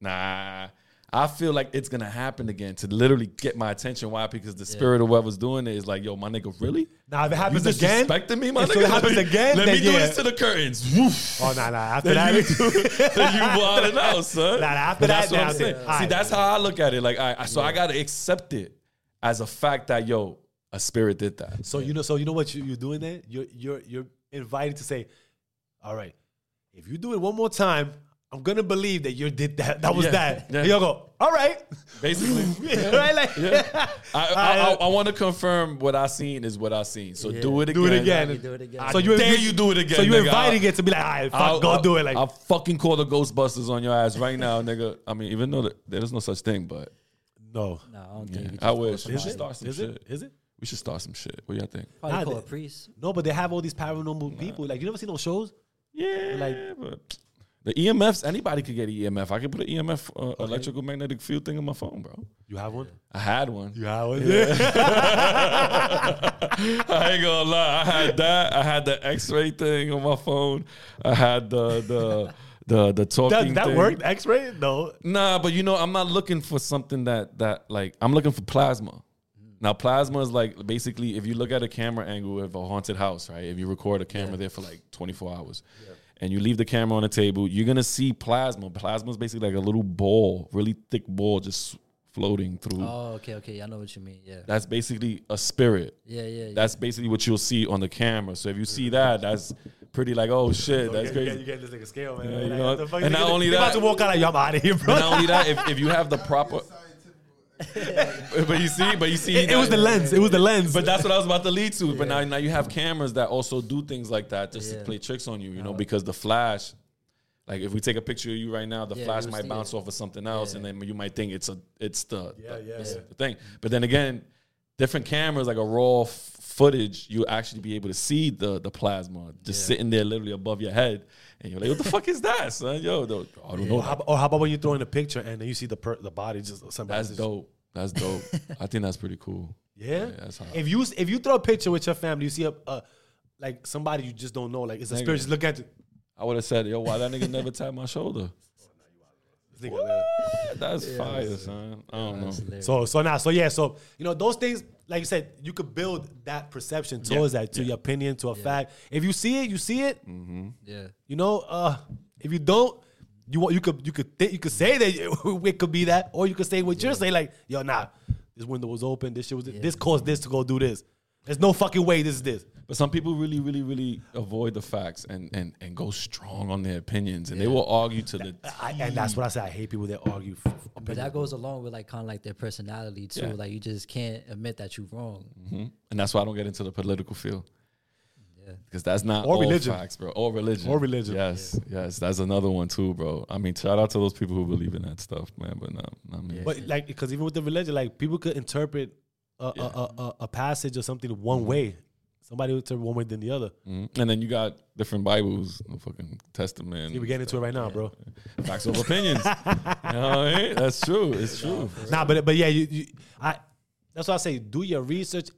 Nah. I feel like it's gonna happen again to literally get my attention. Why? Because the spirit of what was doing it is like, yo, my nigga, really? Now, if it You happens again, disrespecting me, my if nigga. it happens Let me- again, let then me do yeah. this to the curtains. Woof. Oh, nah, nah. After Then that, you, then you wilding out, son. Nah, after But that, that's what I'm saying. See, that's how I look at it. Like, I, I so I gotta accept it as a fact that yo, a spirit did that. So you know, so you know what you, you're doing there. You're you're you're invited to say, all right, if you do it one more time, I'm gonna believe that you did that. That was Yeah, that. yeah. You'll go, all right, Basically, right? Like, I, I, I, I want to confirm what I seen is what I seen. So Yeah. do it again. do it again. Do it again. I So you dare invi- you do it again. So you're nigga. inviting it to be like, all right, fuck, I'll, go I'll- do it. Like, I'll fucking call the Ghostbusters on your ass right now, nigga. I mean, even though that- there's no such thing, but no, No, I don't think. yeah, you I wish. We is should it? start some Is shit. it? Is it? We should start some shit. What do y'all think? Probably Nah, call they- a priest. No, but they have all these paranormal people. Like, you never seen those shows? Yeah, Like- but the EMFs, anybody could get an EMF. I could put an EMF, uh, electrical magnetic field thing on my phone, bro. You have one? I had one. You have one? Yeah. I ain't gonna lie. I had that. I had the X-ray thing on my phone. I had the the the the talking. that that worked? X-ray? No. Nah, but you know, I'm not looking for something that that like I'm looking for plasma. Now, plasma is like basically if you look at a camera angle of a haunted house, right? If you record a camera there for like 24 hours, and you leave the camera on the table, you're gonna see plasma. Plasma is basically like a little ball, really thick ball, just floating through. Oh, okay, okay. I know what you mean. Yeah, That's basically a spirit. yeah, yeah. yeah. That's basically what you'll see on the camera. So if you see that, that's pretty like, oh shit, that's crazy. Get, you get this like a scale, man. Yeah, you Like, know what what? the fuck? And not get- only you about to walk out like, yo, I'm out of here, bro. But not only that, if, if you have the proper, Scientific. but you see, but you see, it, it was the lens. It was the lens. But that's what I was about to lead to. But now, now you have cameras that also do things like that just to play tricks on you, you know, uh-huh. because the flash, like if we take a picture of you right now, the Yeah, flash might see bounce it. off of something else, Yeah. and then you might think it's a, it's the, Yeah, the, yeah, yeah. the thing. But then again, different cameras, like a raw f- footage, you actually be able to see the the plasma just Yeah. sitting there literally above your head, and you're like, what the fuck is that, son? Yo, I don't or, know. how, or how about when you throw in a picture and then you see the per, the body just somebody That's just- dope. That's dope. I think that's pretty cool. Yeah. Yeah, that's if you if you throw a picture with your family, you see a, a like somebody you just don't know, like it's a Nigga. spirit just look at you. I would have said, yo, why that nigga never tapped my shoulder? Man. That's fire, son. I don't know. Hilarious. So so now so yeah so you know those things like you said you could build that perception towards that to your opinion to a fact. If you see it, you see it. yeah. You know, uh, if you don't, you want you could you could think you could say that it, it could be that, or you could say what you're saying like yo nah, this window was open, this shit was this caused this to go do this. There's no fucking way this is this. But some people really, really, really avoid the facts and and, and go strong on their opinions, and they will argue to the. I, and that's what I say. I hate people that argue. f- f- But that goes along with like kind of like their personality too. Yeah. Like you just can't admit that you're wrong. Mhm. And that's why I don't get into the political field. Yeah. Because that's not Or all religion. facts, bro. Or religion. Or religion. Yes, yes. That's another one too, bro. I mean, shout out to those people who believe in that stuff, man. But no, not me. But like, because even with the religion, like people could interpret a, a, a, a, a passage or something one way. Somebody would interpret one way than the other. Mhm. And then you got different Bibles, the fucking Testament. See, we're getting into it right now, bro. facts of opinions. you know what I mean? That's true. It's true. Nah, but but yeah, you, you I that's why I say do your research.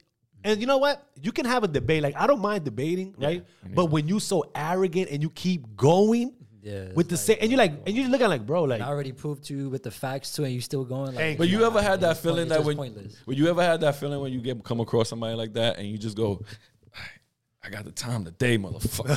And you know what? You can have a debate. Like I don't mind debating, right? But when you so arrogant and you keep going Yeah. with the it's same, and you're like, and you're looking like, bro, like, I already proved to you with the facts too, and you still going. Like, But you ever had that feeling that when, just pointless. when you ever had that feeling when you get come across somebody like that and you just go, I got the time today, motherfucker.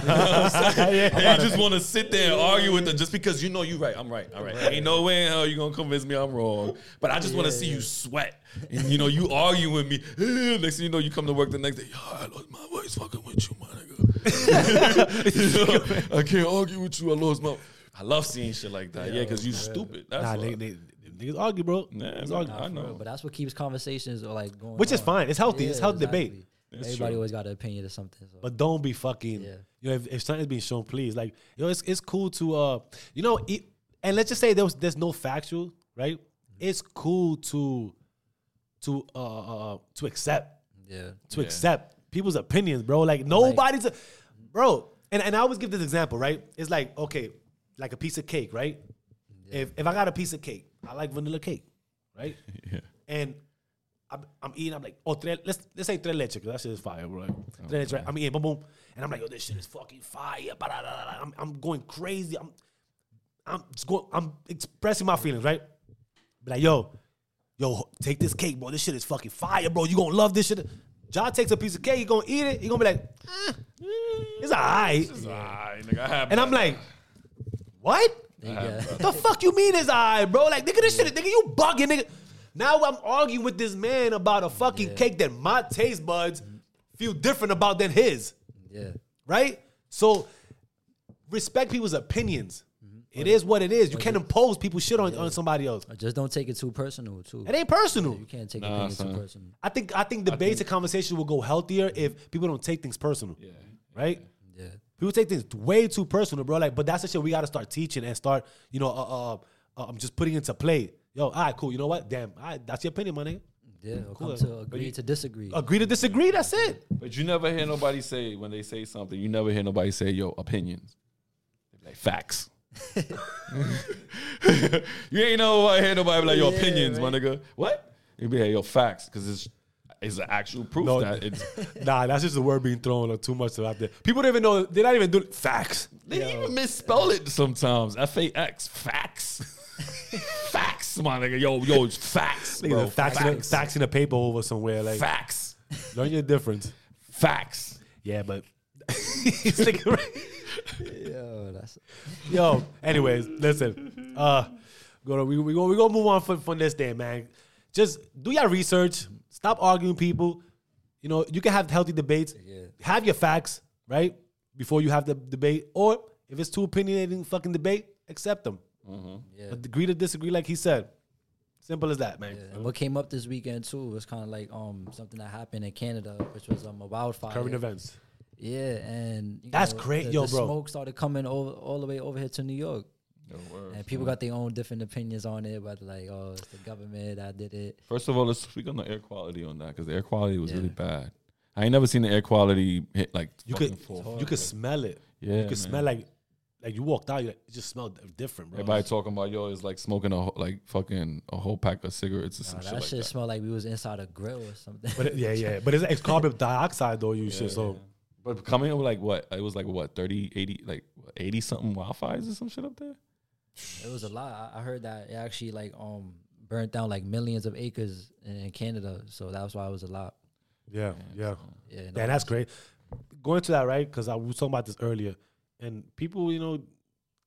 You know what I'm saying? And you just want to sit there and argue with them just because you know you're right. I'm right. All right. Ain't no way in hell you gonna convince me I'm wrong. But I just want to see you sweat. And you know, you argue with me. Next thing you know, you come to work the next day. Yo, I lost my voice fucking with you, my nigga. You know, I can't argue with you. I lost my. I love seeing shit like that. Yeah, because you stupid. That's nah, why. they, they, niggas argue, bro. Nah, Niggas man, argue. I For real, know. but that's what keeps conversations or like going. Which is on. fine. It's healthy. It's healthy debate. Everybody always got an opinion or something. So. But don't be fucking. Yeah. You know, if, if something's being shown, please, like, yo, it's it's cool to, uh, you know, it, and let's just say there was there's no factual, right? It's cool to, to uh, uh to accept yeah, to accept people's opinions, bro. Like nobody's, a, bro. And and I always give this example, right? It's like okay, like a piece of cake, right? If if I got a piece of cake, I like vanilla cake, right? Yeah. And I'm, I'm eating. I'm like, oh, tres, let's let's say tres leche, because that shit is fire, bro. Like, tres leche, right? I'm eating, boom, boom, and I'm like, yo, this shit is fucking fire. I'm I'm going crazy. I'm I'm just going. I'm expressing my feelings, right? Be like, yo, yo, take this cake, bro. This shit is fucking fire, bro. You gonna love this shit. John takes a piece of cake. He gonna eat it. He gonna be like, eh, it's alright. Alright, nigga, And I'm like, what? yeah. the fuck you mean it's alright, bro? Like, nigga, this shit, nigga, you bugging, nigga. Now I'm arguing with this man about a fucking cake that my taste buds feel different about than his, yeah. right? So respect people's opinions. It is what it is. You can't impose people shit on, on somebody else. Or Just don't take it too personal too. It ain't personal. You can't take Nah, opinions too personal. I think I think debates and conversations will go healthier if people don't take things personal. Yeah. Right? Yeah. People take things way too personal, bro. Like, but that's the shit we gotta start teaching and start, you know, uh, uh, uh I'm just putting into play. Yo, all right, cool. You know what? Damn, all right, that's your opinion, my nigga. Yeah. Mm, cool. come to agree to disagree. Agree to disagree. That's it. But you never hear nobody say when they say something. You never hear nobody say, "Yo, opinions." Like facts. you ain't know I hear nobody be like, "Yo, Yeah, opinions, my nigga." What? You be like, "Yo, facts," because it's it's an actual proof No. that it's. Nah, that's just a word being thrown too much out there. People don't even know. They're not even doing facts. They even misspell it sometimes. F A X facts. facts, my nigga. Yo, yo, it's facts, bro. Niggas facts, In a, facts in a paper over somewhere. Like, Facts. learn your difference. Facts. Yeah, but It's like- Yo, that's Yo, anyways, listen. Uh go we we go we gonna move on from, from this day, man. Just do your research. Stop arguing people. You know, you can have healthy debates. Yeah. Have your facts, right? Before you have the debate. Or if it's too opinionating fucking debate, accept them. Yeah. But agree to disagree, like he said. Simple as that, man. Yeah, and what came up this weekend too was kind of like um something that happened in Canada, which was um a wildfire. Current events. Yeah, and you That's know, great, the, yo, the bro. Smoke started coming over all the way over here to New York, and people got their own different opinions on it. But like, oh, it's the government that did it. First of all, let's speak on the air quality on that because the air quality was Yeah. really bad. I ain't never seen the air quality hit like You could you could smell it. Yeah, You could man. smell like like you walked out, you like, it just smelled different, bro. Everybody talking about yo is like smoking a whole- like fucking a whole pack of cigarettes or Nah, some that shit like shit that. smelled like we was inside a grill or something. But it, yeah, yeah. But it's, it's carbon dioxide though, you shit. So But coming up with like what? It was like what 30, 80, like eighty something wildfires or some shit up there. It was a lot. I, I heard that it actually like um burnt down like millions of acres in, in Canada, so that's why it was a lot. Yeah, yeah. Yeah, no, Yeah, that's great. Going to that, right? Because I was talking about this earlier, and people, you know,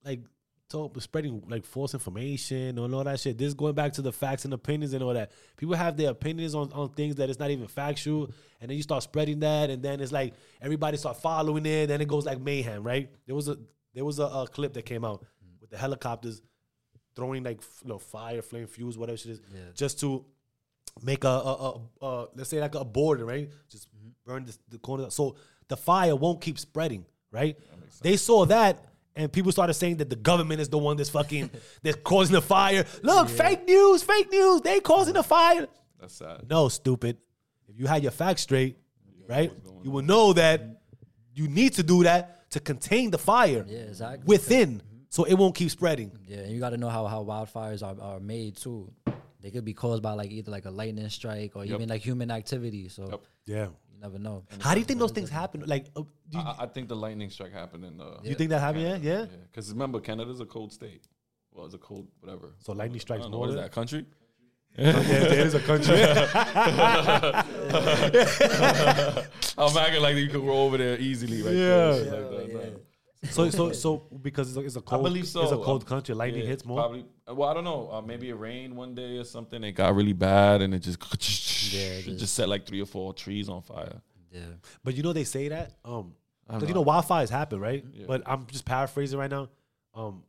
like talk, spreading like false information and all that shit. This going back to the facts and opinions and all that. People have their opinions on, on things that it's not even factual, and then you start spreading that, and then it's like everybody start following it, then it goes like mayhem, right? There was a there was a, a clip that came out with the helicopters throwing like you know, fire, flame, fuse, whatever shit is, Yeah. just to make a, a, a, a let's say like a border, right? Just mm-hmm. burn the, the corner. So the fire won't keep spreading, right? They saw that. And people started saying that the government is the one that's fucking that's causing the fire. Look, fake news, fake news. They causing the fire. That's sad. No, stupid. If you had your facts straight, right, you will know that you need to do that to contain the fire Yeah, exactly. within, mm-hmm. so it won't keep spreading. Yeah, and you got to know how, how wildfires are, are made too. They could be caused by like either like a lightning strike or even like human activity. So Yep. Yeah. You never know. How do you think those things happen? Like, uh, do you, I, I think the lightning strike happened in the. you think that happened? Yeah, yeah. Yeah, because remember, Canada's a cold state. Well, it's a cold whatever. So lightning I strikes don't know, what is that country? yeah, there is a country. I'm acting like you could go over there easily, right? Yeah. there, shit like that, Yeah, no. So, so, so because it's a, it's a I cold, believe so. It's a cold Uh, country. Lightning Yeah, hits more. Probably. Well, I don't know. Uh, maybe it rained one day or something. It got really bad, and it just Yeah, it just- just set like three or four trees on fire. Yeah. But you know they say that um because you know wildfires happen, right? Yeah. But I'm just paraphrasing right now. Um,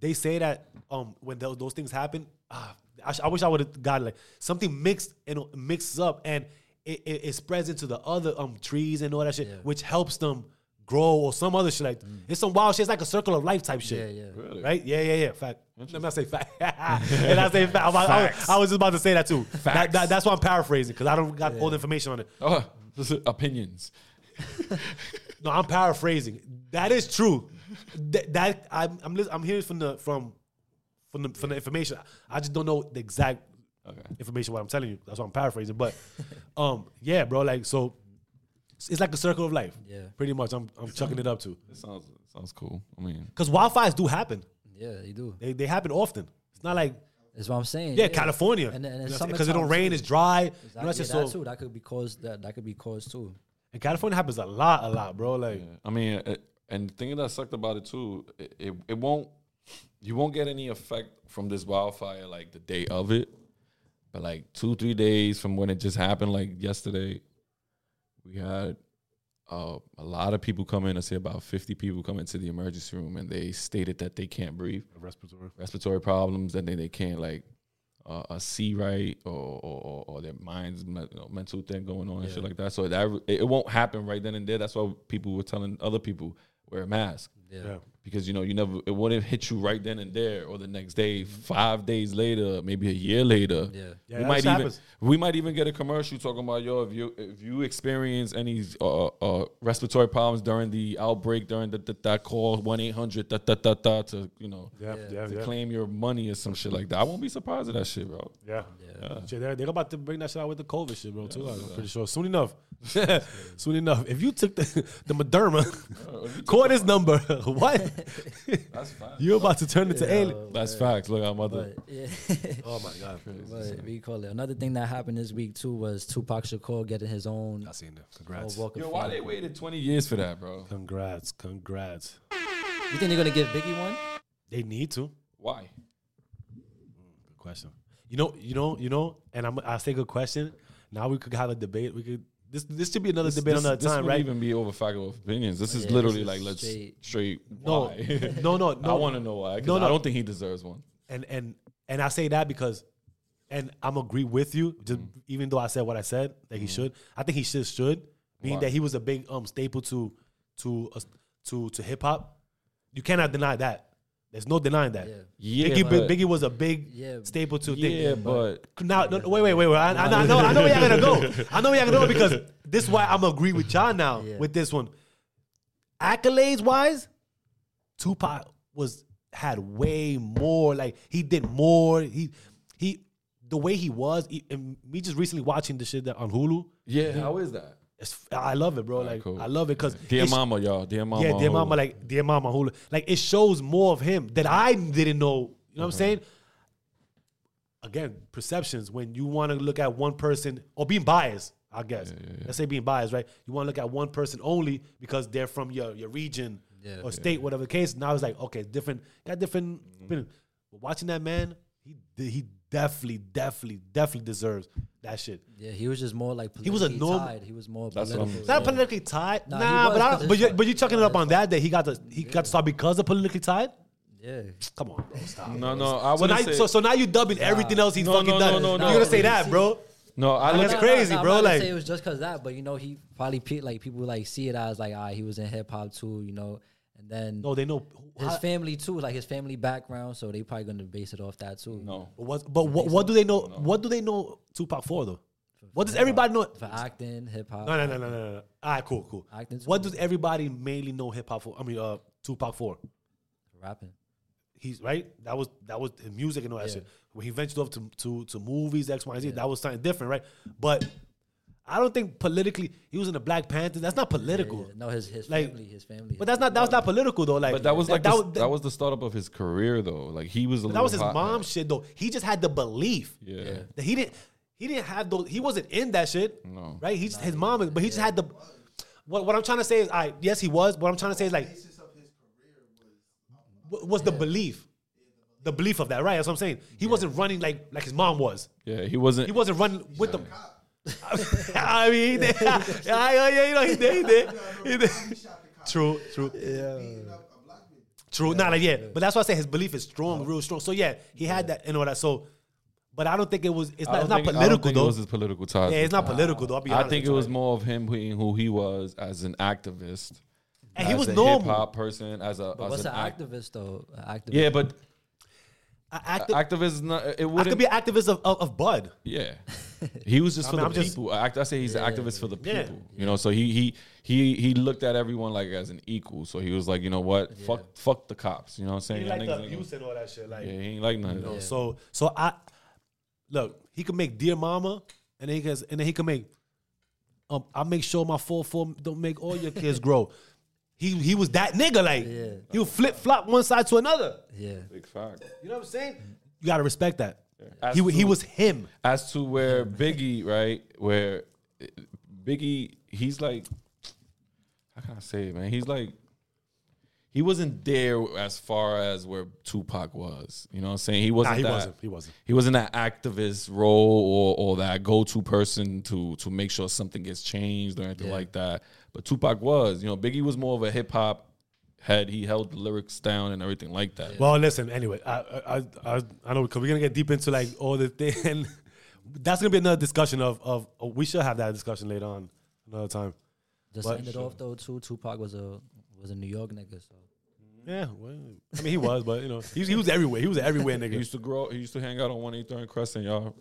they say that um when those, those things happen, ah, I, sh- I wish I would have got like something mixed and it mixes up and it, it, it spreads into the other um trees and all that shit, Yeah. which helps them grow or some other shit like it's some wild shit. It's like a circle of life type shit. Yeah, yeah. Really? Right? Yeah, yeah, yeah. Fact. Let me not say fact. and I say fact. I'm about- I, was, I was just about to say that too. That, that, that's why I'm paraphrasing because I don't got all the information on it. Oh, this is opinions. No, I'm paraphrasing. That is true. that, that I'm I'm, lis- I'm hearing from the from from the from the information. I just don't know the exact Okay. information what I'm telling you. That's why I'm paraphrasing. But um, yeah, bro. Like so, it's it's like a circle of life. Yeah. pretty much. I'm I'm chucking it up to It sounds it sounds cool. I mean, because wildfires do happen. Yeah, they do. They they happen often. It's not like That's what I'm saying. yeah, California. And, and, because it don't rain, too. it's dry. You know, Exactly. that's just that so. too. That could be caused. That that could be caused too. And California happens a lot, a lot, bro. Like yeah. I mean, it, and the thing that sucked about it too, it, it it won't you won't get any effect from this wildfire like the day of it, but like two three days from when it just happened, like yesterday, we had uh, a lot of people come in. I say about fifty people come into the emergency room, and they stated that they can't breathe. respiratory. respiratory problems and then they can't like uh, uh, see right or, or, or, their minds you know, mental thing going on and shit like that so that it, it won't happen right then and there that's why people were telling other people wear a mask Yeah. Yeah. because you know you never it wouldn't hit you right then and there or the next day five days later maybe a year later Yeah. Yeah, we might even happens. we might even get a commercial talking about yo if you if you experience any uh, uh, respiratory problems during the outbreak during the, the that call one eight hundred da da da da to you know Yeah, yeah, to yeah. claim your money or some shit like that. I won't be surprised at that shit, bro. Yeah. Yeah. Shit, they're, they're about to bring that shit out with the COVID shit, bro, too. I'm pretty sure. Soon enough. Soon enough. If you took the, the Moderna, call this number. what? That's fine. You're about to turn into alien. That's facts. Look, I'm mother. But yeah. Oh, my God. but we call it. Another thing that happened this week too was Tupac Shakur getting his own I seen that. uh, Congrats. walk Yo, why they waited 20 years for that, bro? Congrats. Congrats. You think they're gonna give Biggie one? They need to. Why? Good question. You know, you know, you know, and I'm I say good question. Now we could have a debate. We could this this should be another This, debate this, another this time, wouldn't right? even be over faculty of opinions. This is Yeah, literally this like let's straight- straight, No, why. no, no, I want to know why. 'cause No, no. I don't think he deserves one. and and and I say that because, and I'm agree with you. Just Mm. even though I said what I said that he should, I think he should should being Why? that he was a big um staple to to uh, to to hip hop. You cannot deny that. There's no denying that. Yeah. Yeah, Biggie, but- Biggie was a big Yeah. staple to Yeah, thing. but Now, no, wait, wait, wait, wait. I, I, I know, I know where y'all gonna go. I know where y'all gonna go because this is why I'm agree with y'all now Yeah. with this one. Accolades wise, Tupac was had way more. Like he did more. He he the way he was. he- and me just recently watching the shit that on Hulu. yeah, how is that? It's, I love it, bro. Alright, like cool. I love it because Dear Mama, y'all. Dear Mama. yeah, dear who- mama, like dear mama, who like it shows more of him that I didn't know. You know Uh-huh. what I'm saying? Again, perceptions. When you want to look at one person or being biased, I guess. Let's say being biased, right? You want to look at one person only because they're from your your region Yeah. or state, whatever the case. Now it's like okay, different, got different. Mm-hmm. But watching that man, he did- he definitely, definitely, definitely deserves that shit. Yeah, he was just more like He was a politically norm- tied. He was more That's what political. I'm- Not yeah. politically tied. Nah, Nah, was but I, 'cause but you fa- but you chucking it up on that that he got to he got to start because of politically tied. Yeah. Come on, bro, stop. No, bro. no, I So now, wouldn't say. so, so now you dubbing everything else he's No, fucking no, done. no, no, no, You're gonna say that, bro? no, I look that's crazy, bro, like- say it was just cause that, but you know, he probably pe- like people like see it as like, ah, he was in hip hop too, you know, and then No, they know. his how- family too, like his family background, so they probably gonna base it off that too. no. But what, but what, what do they know? What do they know Tupac for though? What does everybody know? for acting, hip hop. No, no, no, no, no, no. All right, cool, cool. Acting. What does everybody mainly know hip hop for? I mean, uh, Tupac for? rapping. He's right. That was that was his music and all that Yeah. shit. When he ventured off to to to movies, X, Y, and Z, that was something different, right? But I don't think politically he was in the Black Panthers. That's not political. Yeah, no, his his Like- family, his family. But that's not that was not political though. Like, But that was like that, the, was- that was the startup of his career though. Like he was a that was his little hot- mom's shit though. He just had the belief Yeah. that he didn't he didn't have those. He wasn't in that shit. No. right? He just his mom, is- but he just had the. What what I'm trying to say is, I yes he was. What I'm trying to say is like basis of his career was wa- was the belief, the belief of that, right? That's what I'm saying. He wasn't running like like his mom was. Yeah, he wasn't. He wasn't running with the. I mean, he did. yeah, yeah, yeah, you know, he did, he did, he did. he shot the cop True, true, beating up a true. Not like yeah, but that's why I say his belief is strong, real strong. So yeah, he had that and all that. So, but I don't think it was. It's I not. It's not think- I don't political think It though. was his political ties. Yeah, it's not political though. I'll be I think it you. was more of him being who he was as an activist. And he was a normal. hip hop person, as a But as what's an an act- activist though? An activist. Yeah, but A- acti- activist is not. It I wouldn't. could be an activist of, of, of Bud. Yeah, he was just for mean, the I'm just- people. Act, I say he's an activist for the Yeah. people. You know, so he he he he looked at everyone like as an equal. So he was like, you know what, fuck fuck the cops. You know what I'm He saying? like Y'all the niggas ain't abuse and all that shit. Like, yeah, he ain't like none of know, that. so so I look. He could make Dear Mama, and then he can, and then he can make. Um, I make sure my four four don't make all your kids grow. He he was that nigga. Like Yeah. he would flip flop one side to another. Yeah. Big fact. You know what I'm saying? You gotta respect that. As He wa- he was him. as to where Biggie, right? Where uh, Biggie, he's like, how can I say it, man? He's like, he wasn't there as far as where Tupac was. You know what I'm saying? He wasn't. he that, wasn't. He wasn't. He wasn't that activist role or or that go to person to to make sure something gets changed or anything Yeah. like that. But Tupac was. You know, Biggie was more of a hip hop head. He held the lyrics down and everything like that. Well, listen. Anyway, I I I, I, I know because we're gonna get deep into like all the thing, that's gonna be another discussion of of. oh, we should have that discussion later on another time. Just But- end it off though, too. Tupac was a was a New York nigga, so Yeah, well, I mean he was, but you know he, he was everywhere. He was everywhere nigga. He used to grow. He used to hang out on 183rd and Crescent, y'all.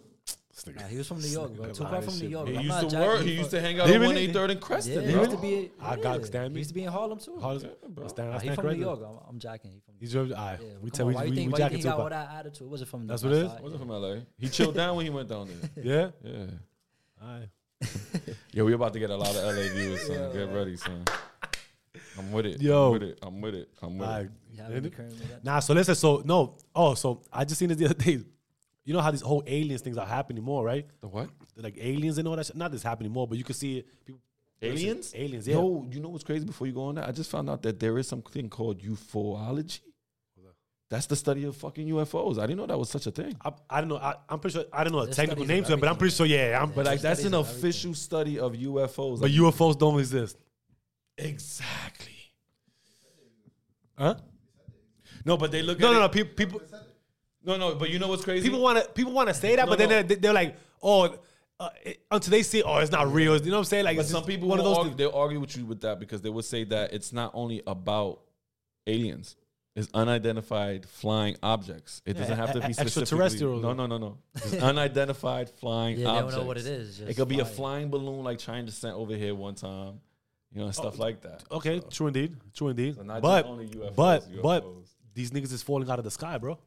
This nigga. nah, he was from New York, bro. Nigga Tupac from New York. He I'm used to work. He used to hang out He on really- 183rd and Yeah, Crescent. he used to be. I yeah. got stand He me. used to be in Harlem too. How does- bro. I stand- Nah, he from New. York. I'm, I'm jacking. He from. He's your, all right. Yeah, we tell on, we, why you we, think, we why you jacking think he got all that attitude? Was it from? That's what it is? Wasn't from LA. He chilled down when he went down there. Yeah. Yeah. All right. Yo, we about to get a lot of LA viewers, son. Get ready, son. I'm with it. Yo. I'm with it. I'm with it. I'm with it. right. You have any current? Nah, so listen, so no, oh, so I just seen this the other day. You know how these whole aliens things are happening more, right? The what? Like aliens and all that shit. Not this happening more, but you can see it. People, Aliens? Aliens, yeah. Yo, you know what's crazy before you go on that? I just found out that there is something called ufology. That's the study of fucking UFOs. I didn't know that was such a thing. I, I don't know. I, I'm pretty sure I don't know a There's technical name of to it, but I'm pretty sure. Yeah, I'm, But like that's an studies of everything. official study of UFOs. but Like, UFOs don't exist. exactly. Huh? No, but they look No, at no, it. no. People, people, No, no, but you know what's crazy? people want to people want to say that, No, but then no. they're, they're like, oh, uh, it, until they see, oh, it's not real. You know what I'm saying? Like, But it's some just people one of those. argue, things. they'll argue with you with that because they would say that it's not only about aliens. It's unidentified flying objects. It doesn't have to be e- specifically. extraterrestrial. No, no, no, no. It's unidentified flying Yeah, they don't know what it is. It just could be a flying. flying balloon like trying to send over here one time, you know, and stuff like that. Okay, true indeed, true indeed. So not but just only UFOs, but but UFOs. these niggas is falling out of the sky, bro.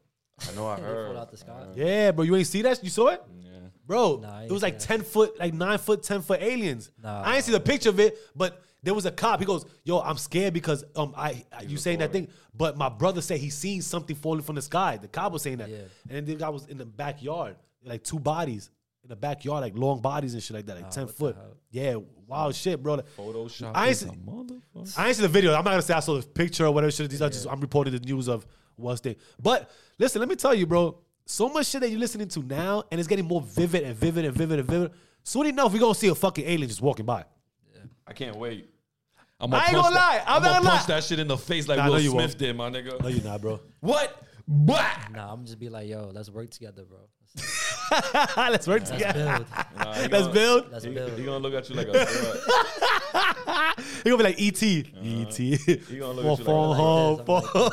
I know I heard. fall out the sky. I. Yeah, bro. You ain't see that? You saw it? Yeah. bro. Nah, I it ain't was see like that. ten foot, like nine foot, ten foot aliens. Nah. I didn't see the picture of it, but there was a cop. He goes, "Yo, I'm scared because um, I, I you saying that thing, but my brother said he seen something falling from the sky. The cop was saying that, Yeah. and then the guy was in the backyard, like two bodies in the backyard, like long bodies and shit like that, like ten what the foot. hell? Yeah, wild shit, bro. Like, Photoshop. I ain't is see- a motherfucker. I ain't see the video. I'm not gonna say I saw the picture or whatever shit. These are just I'm reporting the news of what's there. But listen, let me tell you, bro. So much shit that you're listening to now, and it's getting more vivid and vivid and vivid and vivid. Soon enough, we're gonna see a fucking alien just walking by. I can't wait. I'm I ain't gonna that- lie. I'm not gonna gonna punch lie. that shit in the face like Nah, no, Will you Smith won't. did, my nigga. No, you're not, bro. What? Bah! Nah, I'm just be like, yo, let's work together, bro. Let's work Let's together. build. Nah, Let's gonna- build. Let's He, build. he gonna look at you like a threat. Uh-huh. He gonna be like ET. ET. He gonna look at you like, home, like this. I'm phone.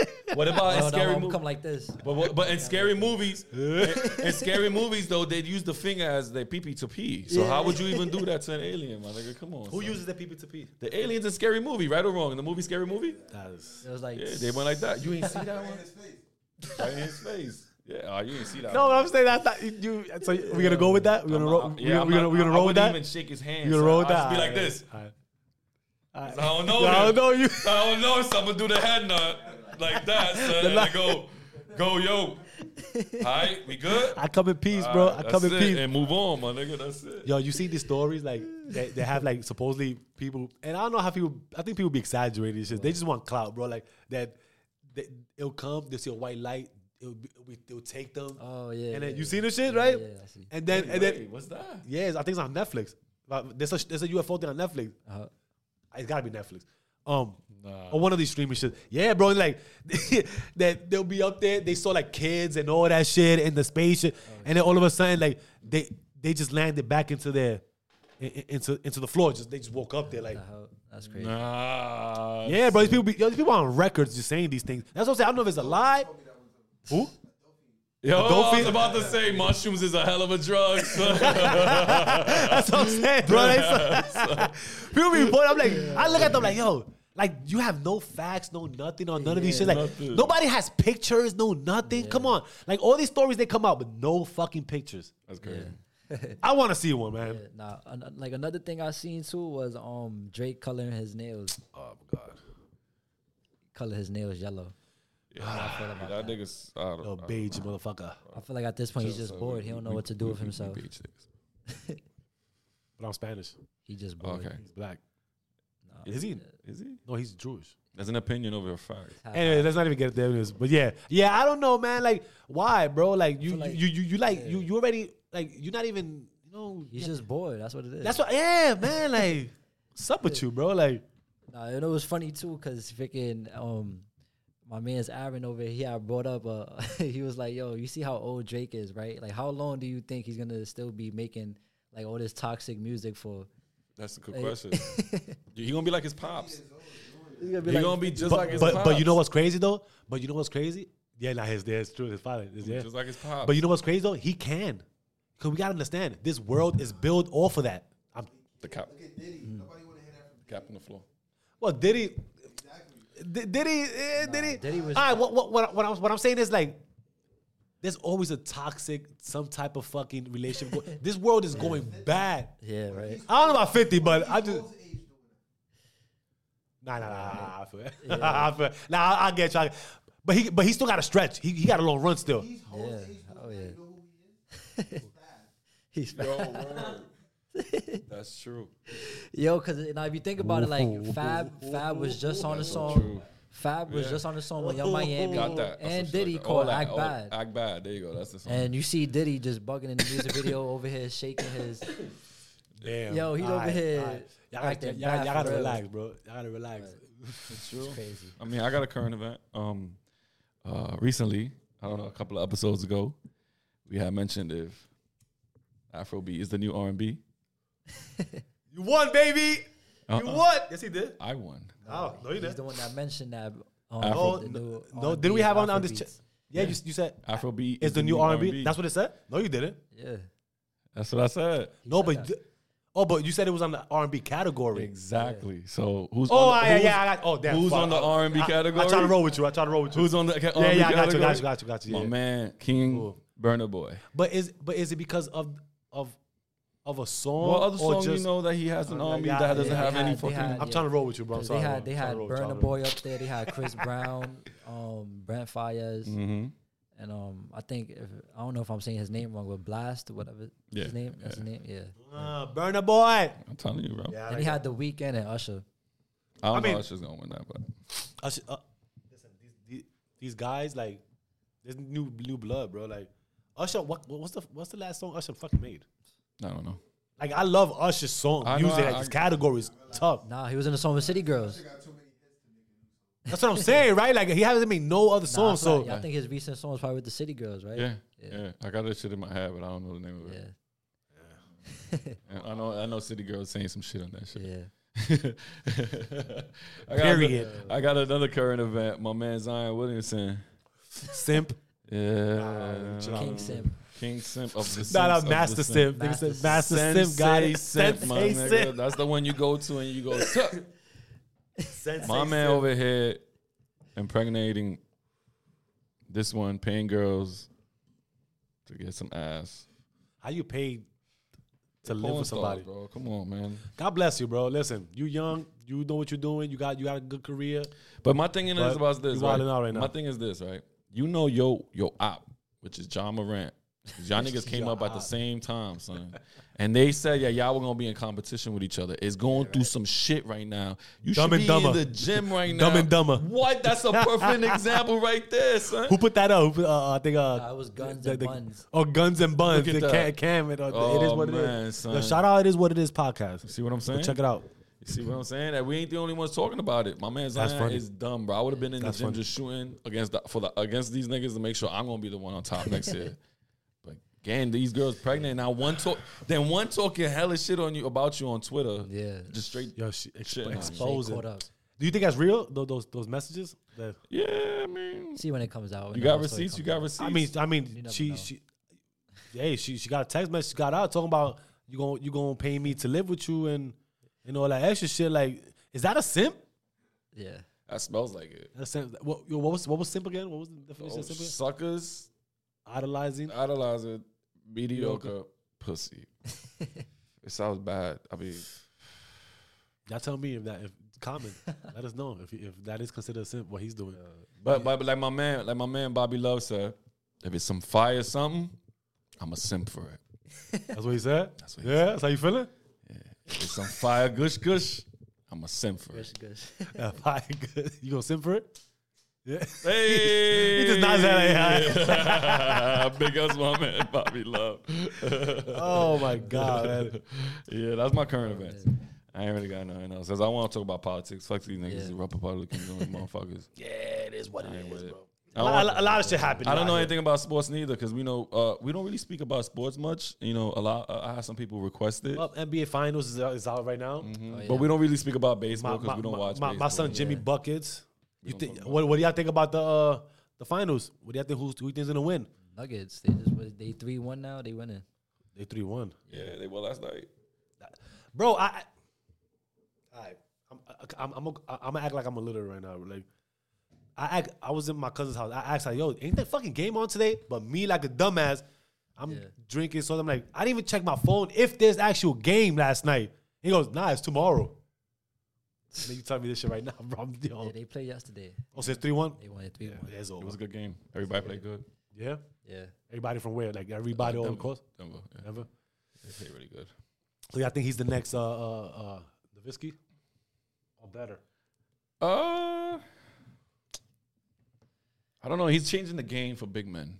What about in no, scary I'm movies? come like this. But, what- but in scary movies, in, in scary movies though, they'd use the finger as their pee pee to pee. So how would you even do that to an alien, my nigga? Come on. Who son. uses the people to pee? the aliens in scary movie? Right or wrong? In the movie Scary Movie? That is. It was like, Yeah, they went like that. You ain't see that one? his face. Right in his face. Yeah, oh, you ain't see that. No, one. but I'm saying that. that you. So we're gonna go with that. We're gonna I'm- roll. I'm- We're yeah, gonna I'm we're gonna, not- we're gonna I roll with wouldn't that. even shake his hand. We're gonna son. roll with I'll that. just be like Alright, this. alright. I don't know. I don't know you. I don't know. So I'm gonna do the head nut like that. Son, and I go, go, yo. All right, we good? I come in peace, bro. I Alright, come in it. peace. And move on, my nigga. That's it. Yo, you see these stories like they, they have like supposedly people, and I don't know how people. I think people be exaggerating shit. They just want clout, bro. Like that, they, it'll come. They'll see a white light. It'll, be, we, it'll take them. oh yeah. and then yeah, you see the yeah, shit, right? Yeah, I see. And then and then Wait, what's that? yes, I think it's on Netflix. But There's a there's a UFO thing on Netflix. Uh-huh. It's gotta be Netflix. Um, Nah. or one of these streaming shit. Yeah, bro. Like that they'll be up there. They saw like kids and all that shit in the spaceship, oh, and then all of a sudden, like they they just landed back into their in- in- into into the floor. Just they just woke up there, like That's crazy. Nah. yeah, bro. These people be yo, these people on records just saying these things. That's what I'm saying. I don't know if it's a lie. Who? Yo, I was about to say mushrooms is a hell of a drug. son. That's what I'm saying, bro. They- people be put. I'm like, I look at them like, yo, like you have no facts, no nothing on none of these shit. Like nothing. nobody has pictures, no nothing. Come on, like all these stories they come out, but no fucking pictures. That's crazy. I want to see one, man. Yeah, nah, an- like another thing I seen too was um Drake coloring his nails, Oh my god, color his nails yellow. Yeah, I feel about that that. nigga's. I don't, yo, I- beige motherfucker. I feel like at this point he's just so bored. He don't know we- what to do we- with we- we himself. beach niggas. But I'm Spanish. He just bored. Okay. He's black. Nah, Is he? Is he? No, he's Jewish. That's an opinion over a fact. half- Anyway, let's not even get there. anyways. But yeah, yeah, I don't know, man. Like, why, bro? Like, you, like- you, you, you, like, yeah. you, you already, like, you're not even, you know. He's yeah. just bored. That's what it is. That's what. Yeah, man. Like, what's up with you, bro? Like, Nah, and it was funny too, cause freaking um, my man's Aaron over here, I brought up. Uh, he was like, "Yo, you see how old Drake is, right? Like, how long do you think he's gonna still be making like all this toxic music for?" That's a good Like- question. he gonna be like his pops. He's gonna He gonna be just but, like his but, pops. but you know what's crazy though? But you know what's crazy? Yeah, nah, his dad's true. His father is yeah. Just like his pops. But you know what's crazy though? He can, cause we gotta understand this world is built off of that. I'm, the cap, Look at Diddy. Nobody want to hear that from cap on the floor. well, did he? Exactly. Did, did he? eh, did he? Diddy was- All right. What, what, what, what, I'm, what I'm saying is like, there's always a toxic, some type of fucking relationship. go- this world is going bad. Yeah, right. I don't know about 50, but I just. His age doing it. Nah, nah, nah, nah. I feel it. I feel it. Nah, I, I get you. I- But he, but he still got a stretch. He, he got a long run still. He's Yeah. Oh yeah. it. You know who he is? He's Yo, word. That's true. yo, cause now if you think about it, like Fab, Fab was just on the song. True. Fab was just on the song with Yung Miami Got that. That's and for sure. Diddy All called that, Act Bad. Act bad. There you go. That's the song. And you see Diddy just bugging in the music video over here, shaking his. Damn. Yo, he's over Alright, here alright. Y'all gotta, acting y'all, y'all gotta relax, bro. Y'all gotta relax. It's true. Crazy. I mean, I got a current event. Um, uh, recently, I don't know, a couple of episodes ago, we had mentioned if Afrobeat is the new R and B. You won, baby. You Uh-uh. won. Yes, he did. I won. Oh, no, you He's didn't. the one that mentioned that. Um, Afro- Oh, the no, new no, R&B didn't we have on, on this? Afrobeats. Ch- yeah, you, you said Afrobeat it's the new R and B. That's what it said. No, you didn't. Yeah. That's what I said. he No, said but that. oh, but you said it was on the R and B category. Exactly. So who's Oh, on the, yeah, who's, yeah. I got, oh, damn. who's fuck. on the R and B I- category? I try to roll with you. I try to roll with you. Who's on the ca- Yeah, R&B yeah. I got you. category? Got you. Got you. Got you. My Yeah. man, King Ooh. Burna Boy. But is but is it because of of of a song? What other or song you know that he has an Uh, army that doesn't have they any fucking? had- I'm Yeah. trying to roll with you, bro. I'm 'Cause sorry. they had they I'm had to roll, Burner trying to- Boy up there. They had Chris Brown, um, Brent Faiyaz, hmm and um, I think if, I don't know if I'm saying his name wrong, but Blxst, or whatever Yeah, his name, that's yeah. his name, yeah. Uh, Burna Boy. I'm telling you, bro. Yeah, And like he that. had the Weeknd and Usher. I don't I mean- know Usher's gonna win that, but Usher, uh, listen, these, these these guys like there's new new blood, bro. Like Usher, what what's the what's the last song Usher fucking made? I don't know. Like I love Usher's song I know, music. I- like, this I- category is tough. Nah, he was in the song with City Girls. got too many hits to make a new song. That's what I'm saying, right? Like he hasn't made no other Nah, songs. I feel So like- I think his recent song was probably with the City Girls, right? Yeah, Yeah. yeah, I got that shit in my head, but I don't know the name of Yeah, it. And I know, I know, City Girls saying some shit on that shit. yeah. I got Period. Another, I got another current event. My man Zion Williamson. simp. Yeah, chill. King Simp. King Simp of the Nah, nah, Simps of Master the Simp. Nigga Master said Master Sensei Simp. Got it. Simp, my Sensei nigga. Simp. That's the one you go to and you go. "Tuck." Sensei My man Simp. over here impregnating this one, paying girls to get some ass. How you paid to live Porn with somebody? stars, bro. Come on, man. God bless you, bro. Listen, you young, you know what you're doing. You got you got a good career. But my thing is But about this. you Right? wildin' out right now. My thing is this, right? You know yo yo op, which is Ja Morant. 'Cause Y'all niggas came Your up at the same time, son. And they said, yeah, y'all were gonna be in competition with each other. It's going through some shit right now. You Dumb should and be Dumber. in the gym right now. Dumb and Dumber. What? That's a perfect example right there, son. Who put that up? Uh, I think uh, Nah, it was Guns the- and the- Buns. Oh, guns and buns. Look at The. Cam, Cam it, uh, Oh, is what it is. son. Yo, shout out, it is what it is. Podcast. See what I'm saying? Go check it out. You see what I'm saying? That we ain't the only ones talking about it. My man Zion is dumb, bro. I would have been in That's the gym funny. just shooting against the, for the against these niggas to make sure I'm gonna be the one on top next year. But again, these girls pregnant now. One talk, then one talking hella shit on you about you on Twitter. Yeah. just straight. Yo, sh- Shit, expo- man. expose caught up. Do you think that's real? Those those, those messages. That, Yeah, I mean, See when it comes out. you got receipts. You got out. receipts. I mean, I mean, she know. she. Hey, she she got a text message. Got out talking about you gonna you gonna pay me to live with you and and all that extra shit. Like, is that a simp? Yeah. that smells like it. That's simp. What, yo, what was what was simp again? What was the definition Oh, of simp? again? suckers, Idolizing. idolizer, mediocre pussy. it sounds bad. I mean, Y'all tell me if that if comment. let us know if if that is considered a simp. What he's doing. But, but but like my man, like my man Bobby Love said, if it's some fire something, I'm a simp for it. That's what he said. That's what he yeah, that's how you feeling. If it's some fire gush gush, I'm a simp for Gush, it. gush. Yeah, fine, good. You gonna simp for it? Yeah. Hey, He just nods at like, Big ups, my man Bobby Love. Oh my god, man. yeah, that's my current events. I ain't really got nothing else. Cause I want to talk about politics. Fuck these niggas, Yeah. the Republicans, and motherfuckers. Yeah, it is what it is, bro. A lot, a lot of shit happened. I don't know here. anything about sports neither, because we know uh, we don't really speak about sports much. You know, a lot. Uh, I have some people request it, Well, NBA Finals is, out- is out right now. Mhm. Oh, yeah. but we don't really speak about baseball because we don't my- watch. my, my son Jimmy Yeah. buckets. You think what, what do y'all think about the uh, the finals? What do y'all think? Who's who you think's gonna win? Nuggets. They just was- they three one now. They winning. They three one. Yeah, they won last night. Bro, I, I, I'm, I'm I'm, I'm, I'm gonna act like I'm a little right now. Like I act, I was in my cousin's house. I asked like, "Yo, ain't that fucking game on today?" But me, like a dumbass, I'm Yeah. drinking. So I'm like, I didn't even check my phone if there's actual game last night. He goes, "Nah, it's tomorrow." And then you tell me this shit right now, bro. I'm, yo. Yeah, they played yesterday. oh, so it's three one. They won it three Yeah, one. it's It over. was a good game. Everybody played good. Yeah, Yeah. everybody from where? Like everybody Uh, all Denver. across. Denver. Yeah, Ever. they played really good. So yeah, I think he's the next uh uh uh Nowitzki or better. Uh, I don't know. He's changing the game for big men.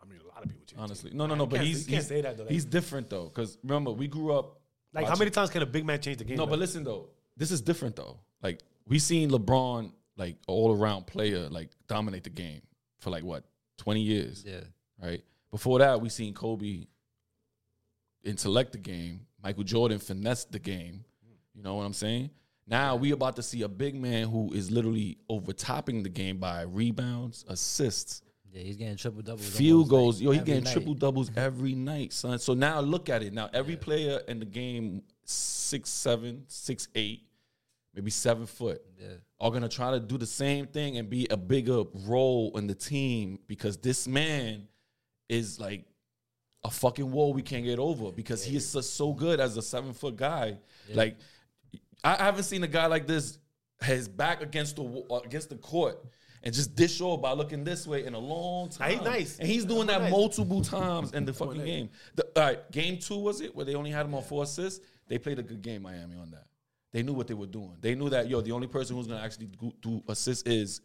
I mean, a lot of people. change Honestly, teams. no, no, You no. But can't- he's can't he's, say that though. Like, he's different though. Because remember, we grew up. like how watching- many times can a big man change the game? No, like? but listen though, this is different though. Like we seen LeBron, like all around player, like dominate the game for like what twenty years, Yeah. right? Before that, we seen Kobe intellect the game. Michael Jordan finesse the game. You know what I'm saying? Now we about to see a big man who is literally overtopping the game by rebounds, assists, Yeah, he's getting triple doubles. field goals. like, Yo, he getting night. triple doubles every night, son. So now look at it. Now every Yeah. player in the game, six seven, six eight, maybe seven foot, Yeah. are gonna try to do the same thing and be a bigger role in the team because this man is like a fucking wall we can't get over because he is so, so good as a seven foot guy. Like I haven't seen a guy like this his back against the uh, against the court and just dish off by looking this way in a long time. he's nice. and he's doing that nice. multiple times in the fucking game. The, all right, game two was it where they only had him on four assists? They played a good game, Miami, on that. They knew what they were doing. They knew that yo, the only person who's gonna actually do, do assists is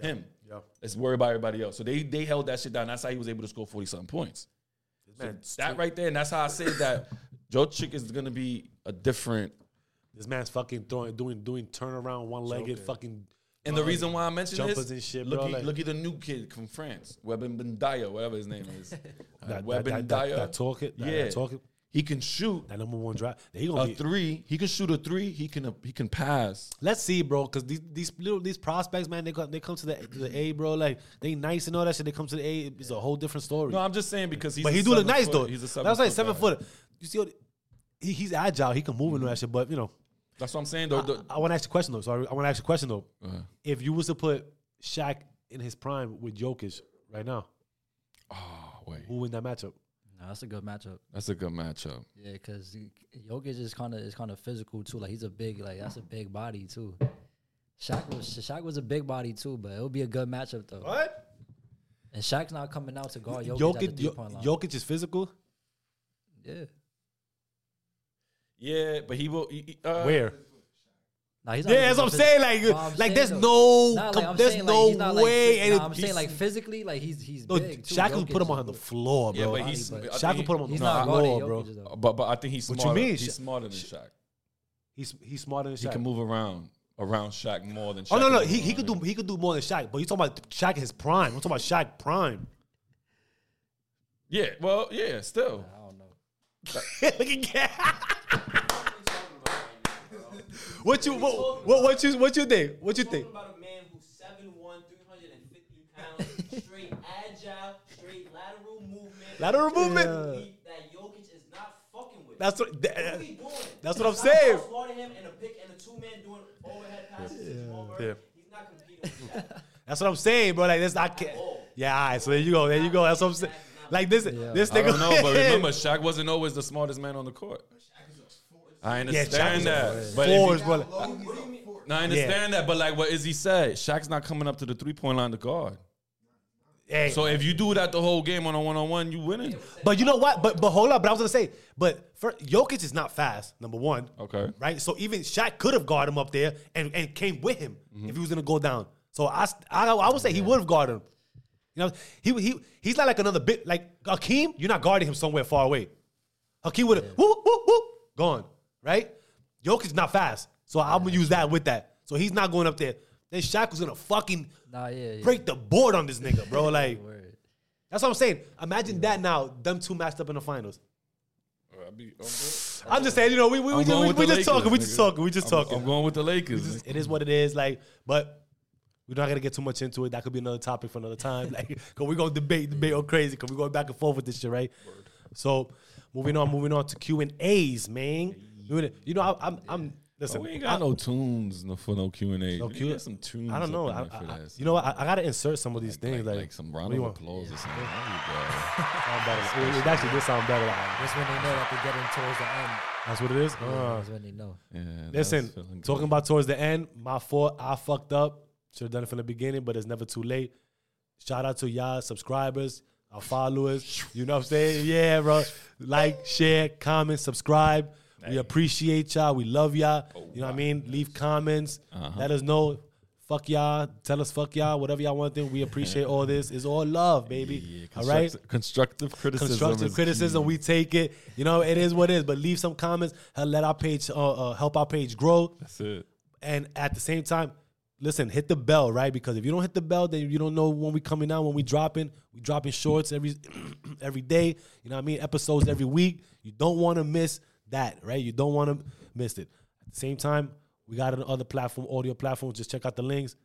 him. Yeah. Let's worry about everybody else. So they they held that shit down. That's how he was able to score forty something points. So Man, that right there, and that's how I say that Jokic is gonna be a different. This man's fucking throwing, doing, doing turnaround, one legged, fucking. And the reason why I mentioned Jumpers this, and shit, look bro, at like- look at the new kid from France, Webben Bendaya, whatever his name is. Uh, That, that, that, that, that talk it, that, yeah, that talk it, he can shoot that number one drive. He gonna a be. three. He can shoot a three. He can he can pass. Let's see, bro, because these these little these prospects, man, they come they come to the to the A, bro. Like they nice and all that shit. They come to the A, it's a whole different story. No, I'm just saying because he's. but a he do look nice foot- though. He's a seven. That's like seven guy. foot. You see, what, he, he's agile. He can move and all that shit. But you know, That's what I'm saying. Though. The- I, want to ask you a question though. Sorry, I want to ask you a question though. Uh, If you was to put Shaq in his prime with Jokic right now, oh wait, who win that matchup? No, that's a good matchup. that's a good matchup. Yeah, because Jokic is kind of is kind of physical too. Like he's a big like that's a big body too. Shaq was Shaq was a big body too, but it would be a good matchup though. What? And Shaq's not coming out to guard Jokic, at the Jo- three-point line. Jokic is physical. Yeah. Yeah, but he will. he- he- uh, Where? Nah, he's not Yeah, that's what I'm saying. Like, But I'm like saying there's though- no, Nah, like, com- I'm there's saying, no like, he's not, like, way. phy- and nah, I'm saying he's- like physically, like he's he's no, big. Too. Shaq will put Jokic him on the floor, Yeah, bro. but he's. I but- Shaq think will put him on He's the not floor, bro. Jokic though. But but I think he's What you smarter. mean? He's smarter than Shaq. He's he's smarter than He can move around around Shaq more than. Oh, Shaq oh no, no, can he, move he could do around. he could do more than Shaq. But you talking about Shaq in his prime? I'm talking about Shaq prime. Yeah, well, yeah, still. I don't know. Look again. What you what, what what you what you think? What you think? About a man who's 7'1", 350 pounds, straight agile, straight lateral movement. Lateral movement. He- That Jokic is not fucking with. That's what. what that- he doing? that's what I'm He's saying. Not him and a pick and a two man doing overhead passes to Jamal Yeah. He's not competing with Shaq. That's what I'm saying, bro. Like this, I can't. Yeah, all right. So there you go. There you go. That's what I'm saying. Like this, this I nigga. don't know, but remember, Shaq wasn't always the smartest man on the court. I understand Shaq that, was but if fours, he- bro. no, I understand that, but like what Izzy said, Shaq's not coming up to the three point line to guard. Hey, So if you do that the whole game on a one on one, you winning. but you know what? But but hold up. But I was gonna say, but for Jokic is not fast. Number one. Okay. Right. So even Shaq could have guarded him up there and, and came with him mm-hmm. if he was gonna go down. So I I, I would say he would have guarded him. You know, he he he's not like another bit like Hakeem. You're not guarding him somewhere far away. Hakeem would have whoop whoop whoop gone right. Jokic's not fast, so I'm gonna use that with that. So he's not going up there. Then Shaq was gonna fucking Nah, yeah, yeah. break the board on this nigga, bro. Like that's what I'm saying. Imagine that now, them two matched up in the finals. I'm just saying, you know, we we, we, just, we, we the just talking, we just talking, we just talking. I'm going with the Lakers. it is what it is, like, but we're not gonna get too much into it. That could be another topic for another time. Like, cause we're gonna debate, debate all crazy, cause we're going back and forth with this shit, right? So, moving on, moving on to Q and A's, man. You know, I, I'm, I'm listen. Oh, we ain't got no tunes no, for no Q and A. No Q- some tunes. I don't know. I, in there for I- you know what? I, I gotta insert some of these like, things, like, like, like some what round do you of want? applause or something. Sound better. It, it actually did sound better. Like, That's when they know that they're getting towards the end. that's what it is. Uh, That's when they know. Yeah, Listen, talking about towards the end, my fault. I fucked up. Should have done it from the beginning, but it's never too late. Shout out to y'all subscribers, our followers. You know what I'm saying? Yeah, bro. Like, share, comment, subscribe. We appreciate y'all. We love y'all. You know what I mean? Leave comments. Let us know. Fuck y'all. Tell us fuck y'all. Whatever y'all want to do. We appreciate all this. It's all love, baby. Yeah, all right? Constructive criticism. constructive criticism. key. We take it. You know, it is what it is. But leave some comments. Let our page uh, uh, help our page grow. That's it. And at the same time, listen, hit the bell, right? Because if you don't hit the bell, then you don't know when we coming out, when we dropping. We dropping shorts every every day. You know what I mean? Episodes every week. You don't want to miss that, right? You don't want to miss it. At the same time, we got it on other platform, audio platforms. Just check out the links.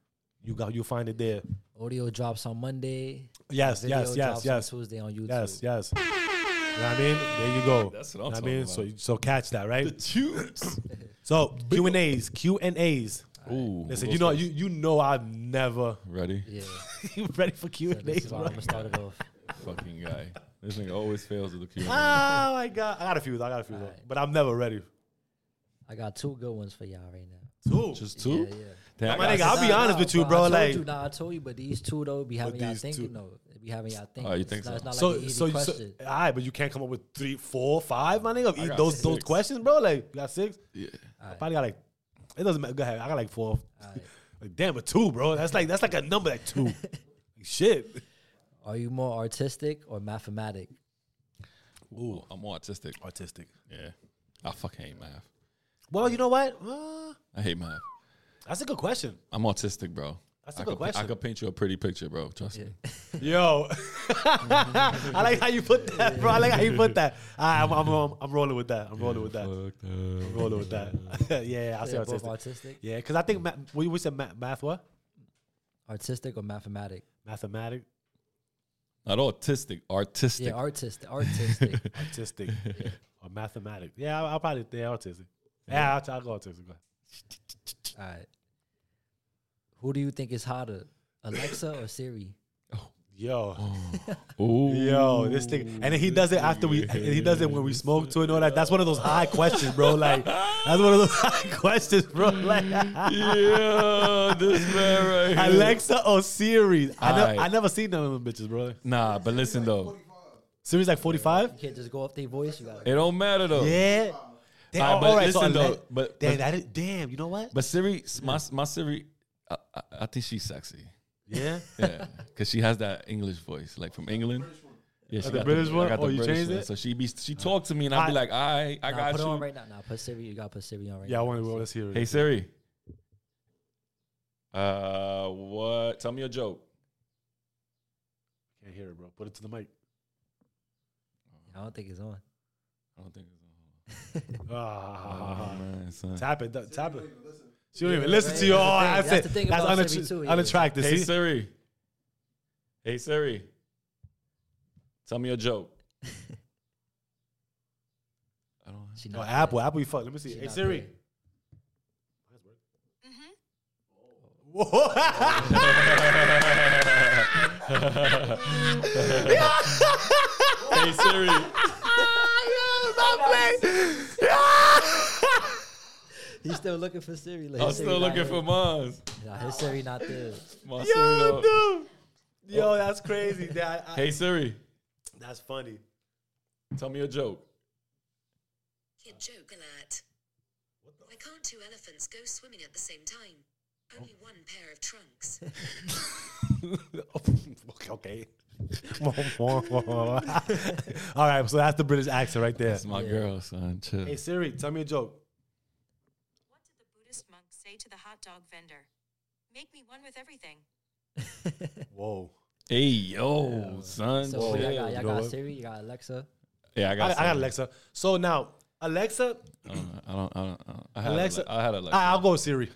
You got you'll find it there. Audio drops on Monday. Yes, yes, yes, yes. On Tuesday on YouTube. Yes, yes. You know what I mean? There you go. That's what I'm You know I talking mean? about. So so catch that, right? The tunes. So Q and A's, Q and A's. Ooh. Listen, who you know you you know I've never ready? Yeah. you ready for Q So and this A's, is why? I'm gonna start it off. fucking guy. This nigga always fails with the Q. Oh my god, I got a few. I got a few, though. Alright. but I'm never ready. I got two good ones for y'all right now. Two. Just two. Yeah, yeah. Damn, I My got nigga, I'll be Nah, honest nah, with you, but bro. I told Like, you, nah, I told you, but these two though be having y'all these thinking two- though. They be having y'all thinking. Oh, you It's think not- so? It's not so, like an easy so, so, question. all right, but you can't come up with three, four, five, my nigga. Eat got those those six. questions, bro. Like, you got six. Yeah. I probably got like. It doesn't matter. Go ahead. I got like four. Alright. Like, damn, but two, bro. That's like that's like a number like two. Like, shit. Are you more artistic or mathematic? Ooh, I'm more artistic. Artistic. Yeah. I fucking hate math. Well, you know what? Uh, I hate math. that's a good question. I'm autistic, bro. That's a I good could, question. I could paint you a pretty picture, bro. Trust me. Yo, I like how you put that, bro. I like how you put that. All right, I'm, I'm, I'm, I'm rolling with that. I'm rolling with that. Fucked I'm up. rolling with that. yeah, I say Yeah, both artistic. artistic, Yeah, because I think ma- we we said math, math what? artistic or mathematic? Mathematic, Not autistic, artistic. Yeah, artistic, artistic. artistic, or mathematic. Yeah, I'll, I'll probably yeah, artistic. Yeah, I'll, I'll go artistic. Go ahead. All right. Who do you think is hotter, Alexa or Siri? Yo, Ooh. yo, this thing, and then he does it after we, and he does it when we smoke too and all that. That's one of those high questions, bro. Like that's one of those high questions, bro. Like yeah, this man right here. Alexa or Siri. I, never, Aight. I never seen none of them bitches, bro. Nah, but listen though, Siri's like 45? You can't just go off their voice. You got it don't matter though. Yeah. Damn, Aight, but all right, listen, Ale- though, but- damn, but- that is, damn, you know what? But Siri, my my Siri, I, I, I think she's sexy. Yeah. Yeah, because she has that English voice, like from England. Yeah, she the got British I one? got Oh, you changed one. it? So she be she talk to me and I'll be like, I I Nah, got put it on you. right now. Nah, put Siri. You got to put Siri on right now. Yeah, I now. want to let's hear it. Hey Siri. Uh, what? Tell me a joke. Can't hear it, bro. Put it to the mic. I don't think it's on. I don't think it's on. Ah, Oh, man, son. tap it, th- tap it. She don't even listen right. to you. Oh, That's the oh, that's thing- it. that's the thing That's about unatt- Siri too, yeah. unattractive. Hey See? Siri. Hey Siri. Tell me a joke. I don't. She Oh, Apple. Apple, you fuck. Let me see. She Hey not Siri. there. Mm-hmm. Hey Siri. He's still looking for Siri. Like, I'm Siri still looking for mine. Nah, his Siri not there. My Siri Yo, don't- dude. Yo, that's crazy. That, I- Hey Siri. that's funny. Tell me a joke. Kid joke alert. Why can't two elephants go swimming at the same time? Only one pair of trunks. okay. All right, so that's the British accent right there. That's my Yeah. girl, son. Chill. Hey Siri, tell me a joke. What did the Buddhist monk say to the hot dog vendor? Make me one with everything. Whoa. Hey yo, son. So y'all got, You y'all got? Siri. You got Alexa. Yeah, I I, got. I got. Alexa. So now, Alexa, I don't. I don't. I, don't, I had Alexa- Alexa. I had Alexa. I, I'll go with Siri.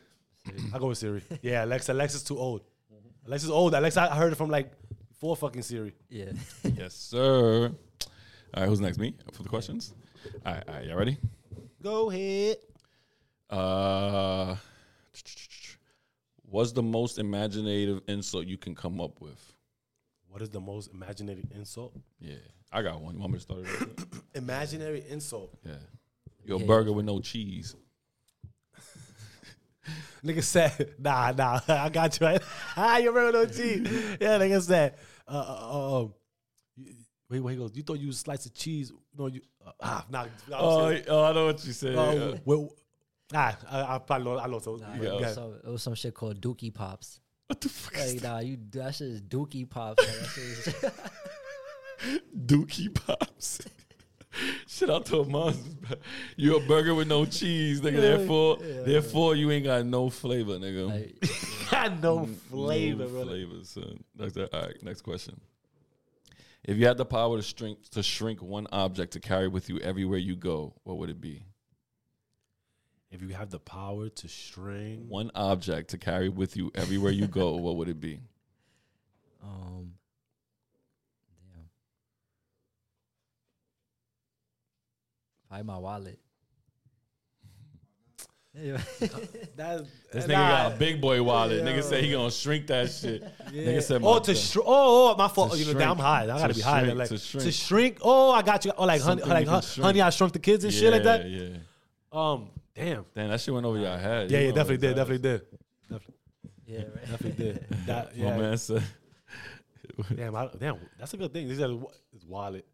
I'll go with Siri. Yeah, Alexa. Alexa's too old. Alexa's old. Alexa, I heard it from like four fucking Siri. Yeah. yes, sir. All right, who's next? Me for the questions. All right, all right, y'all ready? Go ahead. Uh, what's the most imaginative insult you can come up with? What is the most imaginative insult? Yeah, I got one. You want me to start it? Imaginary insult. yeah, you're Yeah. burger with no cheese. Nigga said, nah, nah, I got you right. ah, you remember no cheese. Yeah, nigga said, uh, uh, um, you- wait, wait, he goes, you thought you was a slice of cheese. No, you, uh, ah, nah. Oh, Oh, oh, I know what you said. uh, well, ah, I, I probably know, I know. So, Nah, yeah. it, was some, it was some shit called Dookie Pops. what the fuck Like, nah, you that shit is Dookie Pops. Like, that shit Dookie Pops. Shit out to a monster. You a burger with no cheese, nigga. Therefore, therefore you ain't got no flavor, nigga. like, Got no flavor, no bro. flavor, son. That's that. All right, next question. If you had the power to shrink to shrink one object to carry with you everywhere you go, what would it be? If you have the power to string, One object to carry with you everywhere you go, what would it be? um, damn. Probably my wallet. Yeah. That's, This nigga nah. got a big boy wallet. Nigga Yo. said he gonna shrink that shit. Yeah. Nigga said oh, my- to shrink. Oh, oh, my fault. You know, damn, I'm shrink. high. I gotta To be high. shrink, Like, to to shrink. shrink. Oh, I got you. Oh, like honey, like you can hon- shrink. honey, I shrunk the kids and shit like that. Yeah. Um, damn. Damn, that shit went over your head. Yeah, You yeah, know definitely did. Definitely is. did. yeah, right. Definitely did. That, My man said, Damn, I, damn, that's a good thing. He said his wallet.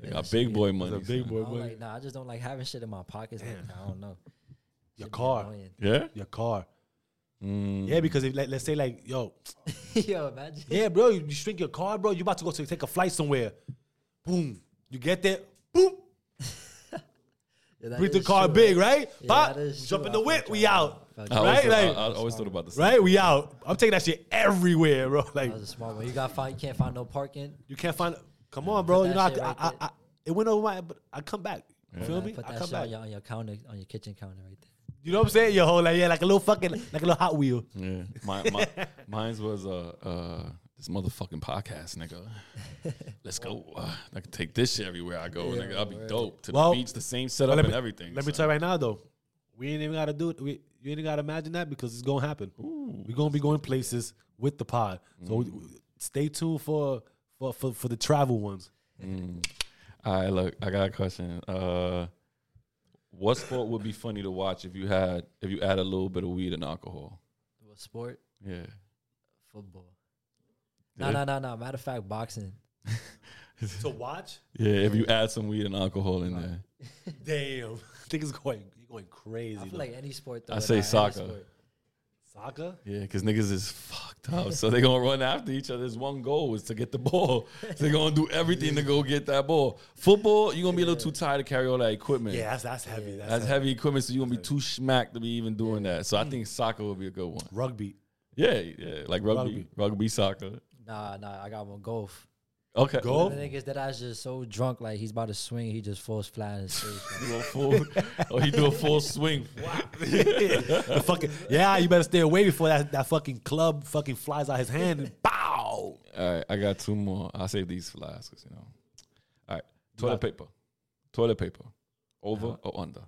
they got big boy money. A big boy money. like, nah, I just don't like having shit in my pockets. Like. I don't know. Your Shit car. Yeah? Your car. Mm. Yeah, because if like, let's say like, yo, Yo, imagine. yeah, bro, you, you shrink your car, bro. You about to go to take a flight somewhere. Boom. You get there. Boom. Yeah, that Bring the car true. big, right? Yeah, Pop, jump in the I whip. We out. I I always, Right? thought, Like- I, I always thought about this. Right? We out. I'm taking that shit everywhere, bro. Like That was a smart one. You got find. You can't find no parking. you can't find. Come on, bro. You know, I, right I, I. I, it went over my. But I come back. You feel Uh, me? Put I that come shit on your, on your counter, on your kitchen counter, right there. You know what I'm saying? Your whole like yeah, like a little fucking like a little Hot Wheel. Yeah, my, my mine's was uh uh this motherfucking podcast, nigga. Let's go. Uh, I can take this shit everywhere I go, Yeah, nigga. I'll be word. dope to Well, the beach, the same But setup let and everything. Let me son. tell you right now though, we ain't even gotta do it. We you ain't gotta imagine that because it's gonna happen. We're gonna be going places with the pod. So Mm. we- stay tuned for for for, for the travel ones. Mm. All right, look, I got a question. Uh, what sport would be funny to watch if you had if you add a little bit of weed and alcohol? What sport? Yeah, Football. No, no, no, no. Matter of fact, boxing. To watch? yeah. If you add some weed and alcohol in there, Damn, I think it's going you're going crazy. I feel though. like any sport. Though, I nah, say any soccer. sport. soccer. yeah, because niggas is fucked up, so they gonna run after each other. There's one goal is to get the ball. So they gonna do everything to go get that ball. Football, you gonna be a little too tired to carry all that equipment. Yeah, that's that's heavy. That's, That's heavy. heavy equipment, so you're gonna be too smacked to be even doing that. So I think soccer would be a good one. Rugby. Yeah, yeah, like rugby, Rugby. rugby, soccer. Nah, nah. I got one golf. Okay, Golf? The niggas that I just so drunk, like he's about to swing, he just falls flat in his face. Do a full, oh, he do a full swing. the fucking yeah, you better stay away before that, that fucking club fucking flies out his hand and bow. All right, I got two more. I'll save these for last, 'cause, you know. All right, toilet got- paper, toilet paper, over uh-huh. or under?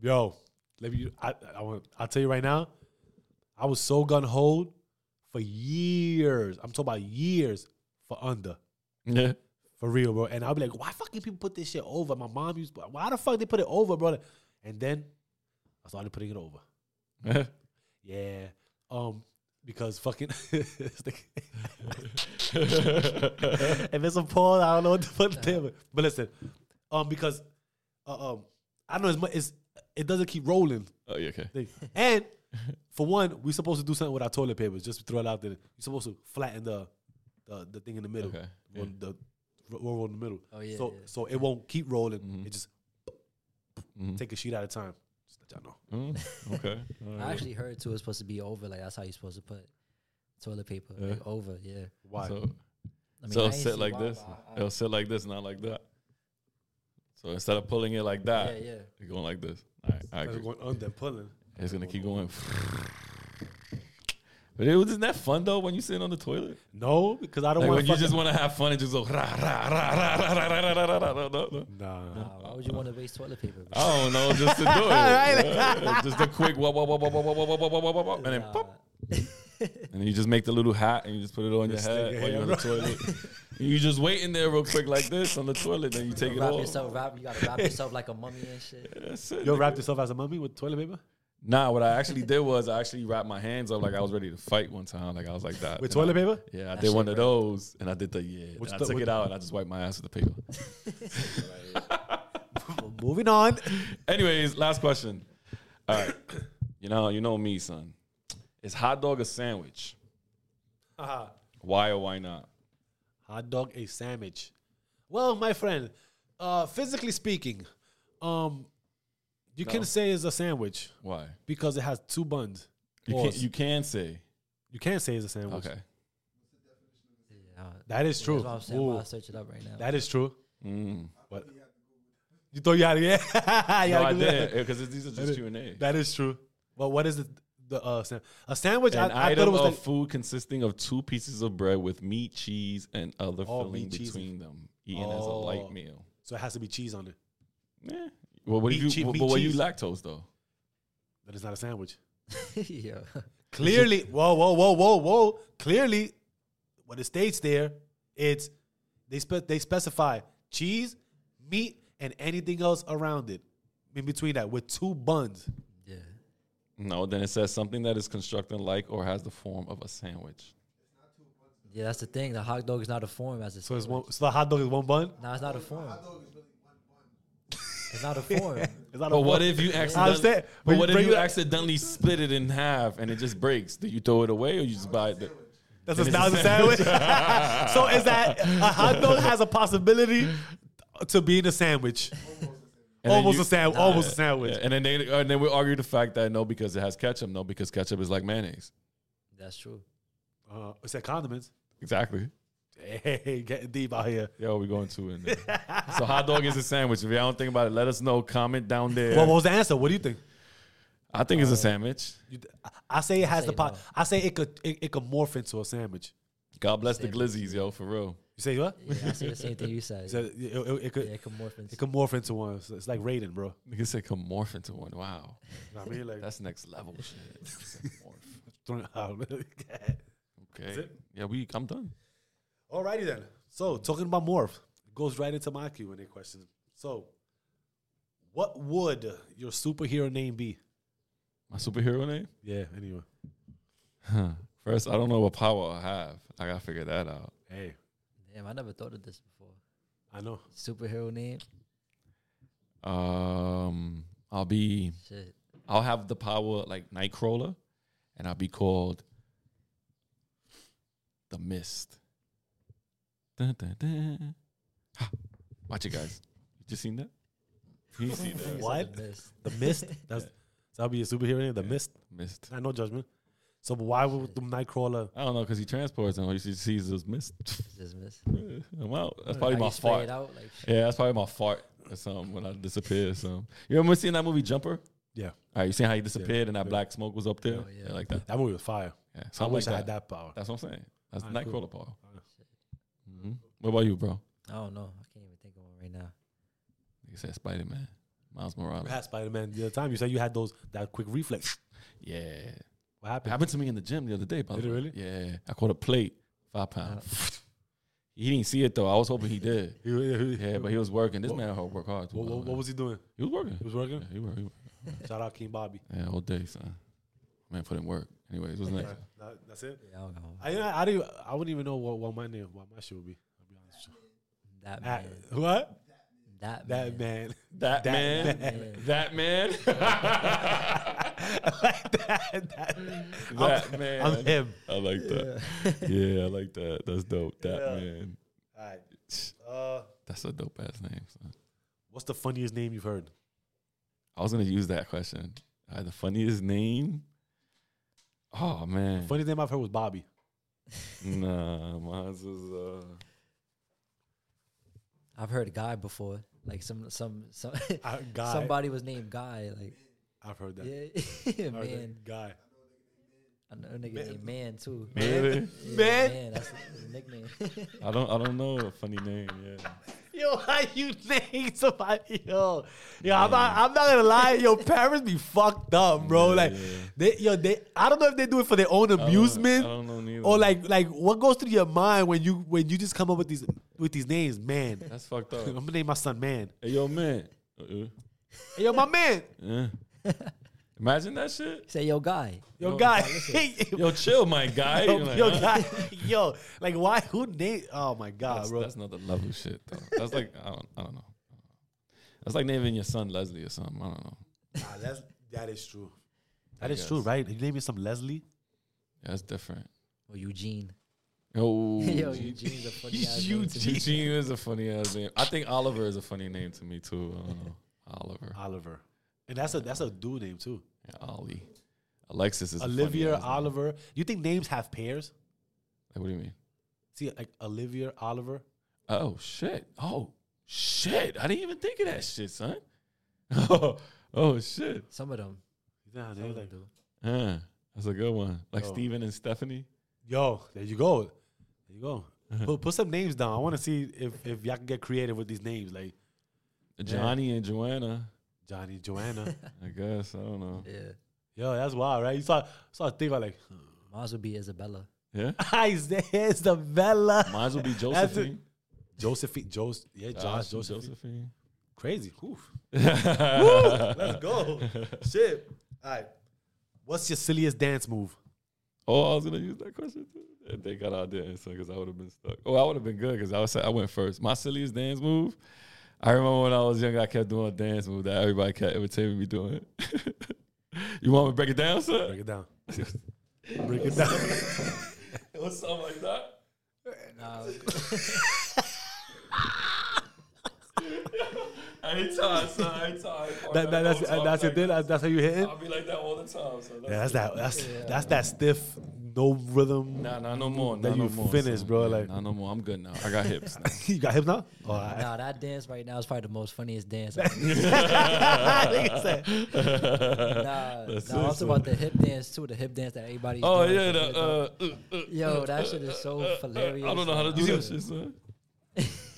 Yo, let me. I, I want. I'll tell you right now. I was so gun hold for years. I'm talking about years for under. Yeah, For real, bro. And I'll be like, why fucking people put this shit over? My mom used, why the fuck they put it over, brother? And then I started putting it over. yeah. Um, because fucking if it's a pause, I don't know what the fuck do. But listen, um, because uh, um, I don't know as much it's it doesn't keep rolling. oh, yeah, okay. And for one, we're supposed to do something with our toilet papers. Just throw it out there. You're supposed to flatten the the, the thing in the middle. Okay, One- The roll in the middle. Oh, yeah, So yeah. so it won't keep rolling. Mhm. It just Mhm. take a sheet at a time. Just let y'all know. Mm, okay. All I actually heard too. It's supposed to be over. Like that's how you're supposed to put toilet paper Yeah. like, over. Yeah. Why? So, I mean, so it'll sit like why, this. I- I- It'll sit like this, not like that. So instead of pulling it like that, Yeah, yeah. you're going like this. All right, I Instead agree. going under and pulling. It's gonna keep going. But it wasn't that fun though when you sit on the toilet. No, because I don't Like want when you just want to have fun and just go. Rah, rah, rah, rah, rah, rah, rah, rah, rah, rah. Nah. Nah, why would you want to waste toilet paper? I don't know, just to do it. Yeah, just a quick wah, wah, wah, wah, wah, wah, wah, wah, wah, wah, wah, wah, and then Nah. pop. And then you just make the little hat and you just put it on your Just stick head your while you're on hair the toilet. And you just wait in there real quick like this on the toilet, then you take it wrap off. yourself, wrap. You gotta wrap yourself like a mummy and shit. That's it. You wrapped yourself as a mummy with toilet paper? Nah, what I actually did was I actually wrapped my hands up like I was ready to fight one time. Like I was like that. With And I- toilet paper? Yeah, I That did one of right. those, and I did the yeah. What's and the- I took it out and I just wiped my ass with the paper. Moving on. Anyways, last question. All right, you know, you know me, son. Is hot dog a sandwich? Uh-huh. Why or why not? Hot dog a sandwich. Well, my friend, uh, physically speaking, um, you No. can say it's a sandwich Why? because it has two buns. You can Pause. you can say You can't say it's a sandwich. okay. Yeah, That is true. That's what I'm saying. I'm Ooh, about to search it up right now. that is true. Mm. But you thought you had to get? You No, I do that. did because these are just Q and A. That is true. But what is it? The uh, sam- a sandwich? An I, I thought item it was of like food consisting of two pieces of bread with meat, cheese, and other Oh, filling meat, cheese. between them, eaten as a Oh. light meal. so it has to be cheese on it. Yeah. Well, what Meat, you? cheese- but meat, what you cheese. lactose though? That is not a sandwich. yeah. Clearly, whoa, whoa, whoa, whoa, whoa. Clearly, what it states there, it's they spe- they specify cheese, meat, and anything else around it. In between that, with two buns. Yeah. No, then it says something that is constructed like or has the form of a sandwich. Yeah, that's the thing. The hot dog is not a form as a So it's sandwich. one. So the hot dog is one bun. No, it's not a form. It's not a form. It's not a But what bun. if you accidentally? understand. But But what if bring you it- accidentally split it in half and it just breaks? Do you throw it away or you just buy it? The, That's Then a, it's now it's a sandwich. so is that a hot dog has a possibility to being a sandwich? And then almost you- a sandwich. almost a sandwich. Yeah, and then they and then we argue the fact that no, because it has ketchup. No, because ketchup is like mayonnaise. That's true. Uh, it's that condiments. Exactly. Hey, getting deep out here. Yo, we going to in there. so hot dog is a sandwich. If y'all don't think about it, let us know. Comment down there. Well, what was the answer? What do you think? I think it's a sandwich. You, I say it has say the pot. no. I say it could it, it could morph into a sandwich. God bless the Sandwich. glizzies, yo, for real. You say what? Yeah, I say the same thing you said. You said it, it- it could yeah, it can morph into it could morph into one. It's, it's like Raiden, bro. Nigga said come morph into one. Wow, You know what I mean, like that's next level shit. Morph. throwing it out. Okay. it? Yeah, we. I'm done. Alrighty then. So talking about morph it goes right into my Q and A question. So, what would your superhero name be? My superhero name. Yeah. Anyway. Huh. First, I don't know what power I have. I gotta figure that out. Hey, Damn, I never thought of this before. I know. Superhero name? Um, I'll be. Shit. I'll have the power like Nightcrawler, and I'll be called the Mist. Dun, dun, dun. Ha. Watch it, guys. You just seen that? You seen that? What? The mist. That's so that'll be a superhero name. The Mist. Mist. I no judgment. So why would the Nightcrawler? I don't know because he transports and all you see sees is mist. It's just mist. I'm out. That's probably How my you fart. out, like, Yeah, that's probably my fart or something when I disappear. or something. You remember seeing that movie Jumper? Yeah, All right, you seen how he disappeared and that Yeah. black smoke was up there? Oh, yeah. yeah. like that. that movie was fire. Yeah, I something wish like I had that. that power. That's what I'm saying. That's Alright, cool. Nightcrawler power. What about you, bro? I don't know. I can't even think of one right now. You said Spider Man, Miles Morales. You had Spider Man the other time. You said you had those that quick reflex. Yeah, What it happened? happened to me in the gym the other day. By the Did it way. really? Yeah, I caught a plate, five pounds. he didn't see it though. I was hoping he did. He- he- Yeah, but he was working. This What- man hard work hard. Too, What, what, what was he doing? he was working? He was working. Yeah, he worked. He worked. Shout out King Bobby. Yeah, all day, son. Man, put in work. Anyways, what's next? That- that's it. Yeah, I don't know. I I, didn't, I wouldn't even know what, what my name, what my shit would be. I'll be honest. with you. That Ah, man. what? That, man. That man. man. That, That man. man. That man. like that. That, that I'm, man. I'm him. I like that. Yeah, I like that. That's dope. That Yeah. man. All right. Uh, That's a dope ass name. Son. what's the funniest name you've heard? I was gonna use that question. Uh, the funniest name. Oh man, Funniest name I've heard was Bobby. nah, mine was uh, I've heard guy before. Like some some some I, uh, guy. somebody was named Guy. Like I've heard that. yeah, I heard that. man. Guy. I know a nigga named Man too. really? Yeah, Man? man, that's the nickname. I don't, I don't know a funny name. Yeah, Yo, how you name somebody? Yo, yo, I'm not, I'm not gonna lie. Your parents be fucked up, bro. Like, they, yo, they. I don't know if they do it for their own amusement I don't know neither. or like, like what goes through your mind when you when you just come up with these with these names, man. that's fucked up. I'm gonna name my son Man. hey, yo, man. Uh-uh. Hey, yo, my man. Yeah. Imagine that shit. Say yo guy. Yo, Yo, guy. listen. Yo, chill, my guy. yo, You're like, yo, huh? guy. Yo, like, why? Who named? Oh my god, That's, bro. that's another level shit though. That's like I don't, I don't know. That's like naming your son Leslie or something. I don't know. Nah, that's that is true. That I is true, right? You name me some Leslie. Yeah, that's different. Or Eugene. Yo, yo, Eugene's a funny ass name to me. Eugene is a funny ass name. I think Oliver is a funny name to me too. I don't know. Oliver. Oliver, and that's a that's a dude name too. Yeah, Ollie. Alexis is a funny Olivia, ass. Oliver. You think names have pairs? Like, what do you mean? See, like Olivia, Oliver. Oh shit. Oh shit. I didn't even think of that shit, son. Oh, oh shit. Some of them. Yeah, they're of them like, do. Yeah, that's a good one. Like Yo. Steven and Stephanie. yo, there you go, there you go. put, put some names down. I want to see if if y'all can get creative with these names, like Johnny and Joanna. Johnny, Joanna. I guess I don't know. Yeah. Yo, that's wild, right? You saw, saw think about like, hmm. Mine would be Isabella. Yeah. Isaiah's the Bella. Mine will be That's it. Josephine. Josephine, Joseph, yeah, Josh, Josh, Josephine. Josephine. Crazy. Oof. Let's go. Shit. All right. What's your silliest dance move? Oh, I was gonna use that question too. And They got out there answer because I would have been stuck. Oh, I would have been good because I was I went first. My silliest dance move. I remember when I was young, I kept doing a dance move that everybody kept imitating me doing. you want me to break it down, sir? Break it down. Break it down. What's something like that? Nah, Anytime, son. Anytime. that, that, that's that's your thing. That's, that's how you hit it. I'll be like that all the time. So Yeah, that's that. That's that's that stiff, no rhythm. Nah, nah, no more. That Nah, you no more, finished, son. bro, Yeah, like- nah, no more. I'm good now. I got hips. now. you got hips now? Oh, all right. nah, that dance right now is probably the most funniest dance. Nigga said, nah, That's nah, also about the hip dance too. The hip dance that everybody. oh doing yeah, the, uh, uh, uh, Yo, that shit is so uh, hilarious. I don't know how to do You that shit, son.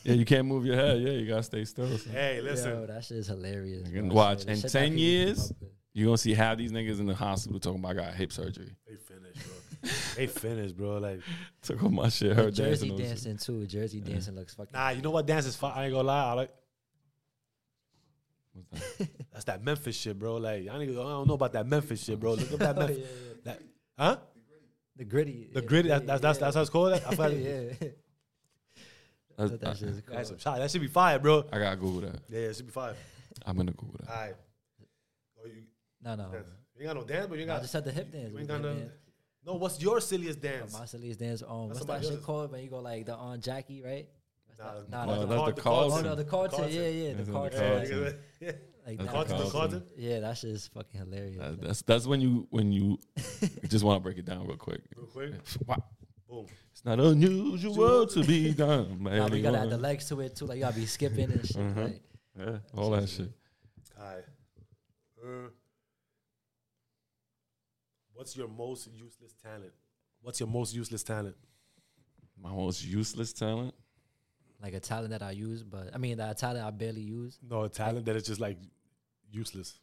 yeah, you can't move your head. Yeah, you gotta stay still. Son. hey, listen. Yo, that shit is hilarious. You can bro. watch. In 10 years, come up with. You're gonna see half these niggas in the hospital talking about I got hip surgery. They finished, bro. They finished, bro. Like, Took on my shit. Her Jersey dancing. on shit. dancing too. Jersey dancing looks fucking. nah, you know what dance is fire? I ain't gonna lie. I like What's that? that's that Memphis shit, bro. Like, I, ain't, I don't know about that Memphis shit, bro. Look up that Oh, Memphis. yeah, yeah. That, huh? The gritty. The gritty. That's that's that's, yeah. that's how it's called. I feel like yeah. That's- That, that shit is That's some cool. shot. That should be fire, bro. I gotta Google that. Yeah, it should be fire. I'm gonna Google that. All right. Oh, you, No, no. dance. you ain't got no dance, but you got. I got. just said the hip dance. you ain't got no. dance. No, what's your silliest Oh, dance? My silliest dance. Um, what's somebody that shit else's. called when you go like the on Jackie, right? What's Nah, that? the Nah, No, no, that's no. the the Carlton. Oh no, the Carlton. Carlton. Yeah, yeah, the That's the Carlton. Yeah, Carlton. yeah. Like That's that. Carlton, the Carlton. Carlton. Yeah, that shit is fucking hilarious. That- that's that's when you when you just want to break it down real quick. Real quick. Wow. Boom. It's not unusual to be done. by nah, but you gotta add the anyone. legs to it too. Like you gotta be skipping and shit. Mhm. Like, Yeah, all that shit. All right. Uh, what's your most useless talent? What's your most useless talent? My most useless talent. like a talent that I use, but I mean that talent I barely use. No, a talent that is just like useless.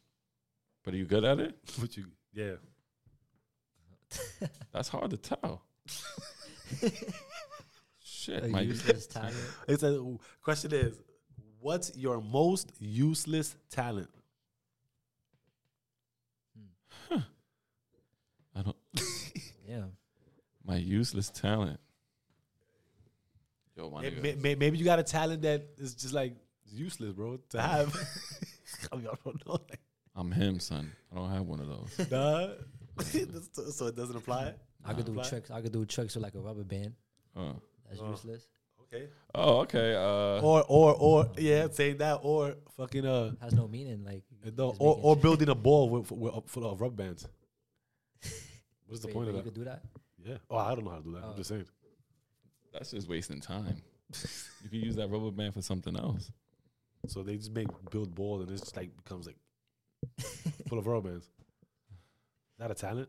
But are you good at it? What you? Yeah. That's hard to tell. Shit, A my useless talent. It's a question is, what's your most useless talent? I don't. Yeah. My useless talent. Yo, my May- nigga. may- may- Maybe you got a talent that is just like useless, bro, to have. I mean, I don't know. Like, I'm him, son. I don't have one of those. nah. so, so it doesn't apply. I could do Apply? tricks. I could do tricks with like a rubber band. Uh. That's Oh. useless. Okay. Oh, okay. Uh, Or or or yeah, saying that or fucking uh Has no meaning. Like no, or or building a ball with, with full of rubber bands. What's the Wait, point of you that? could do that. Yeah. Oh, I don't know how to do that. I'm Oh. just saying. that's just wasting time. you can use that rubber band for something else. So they just make build balls and it's just like becomes like full of rubber bands. Not a talent.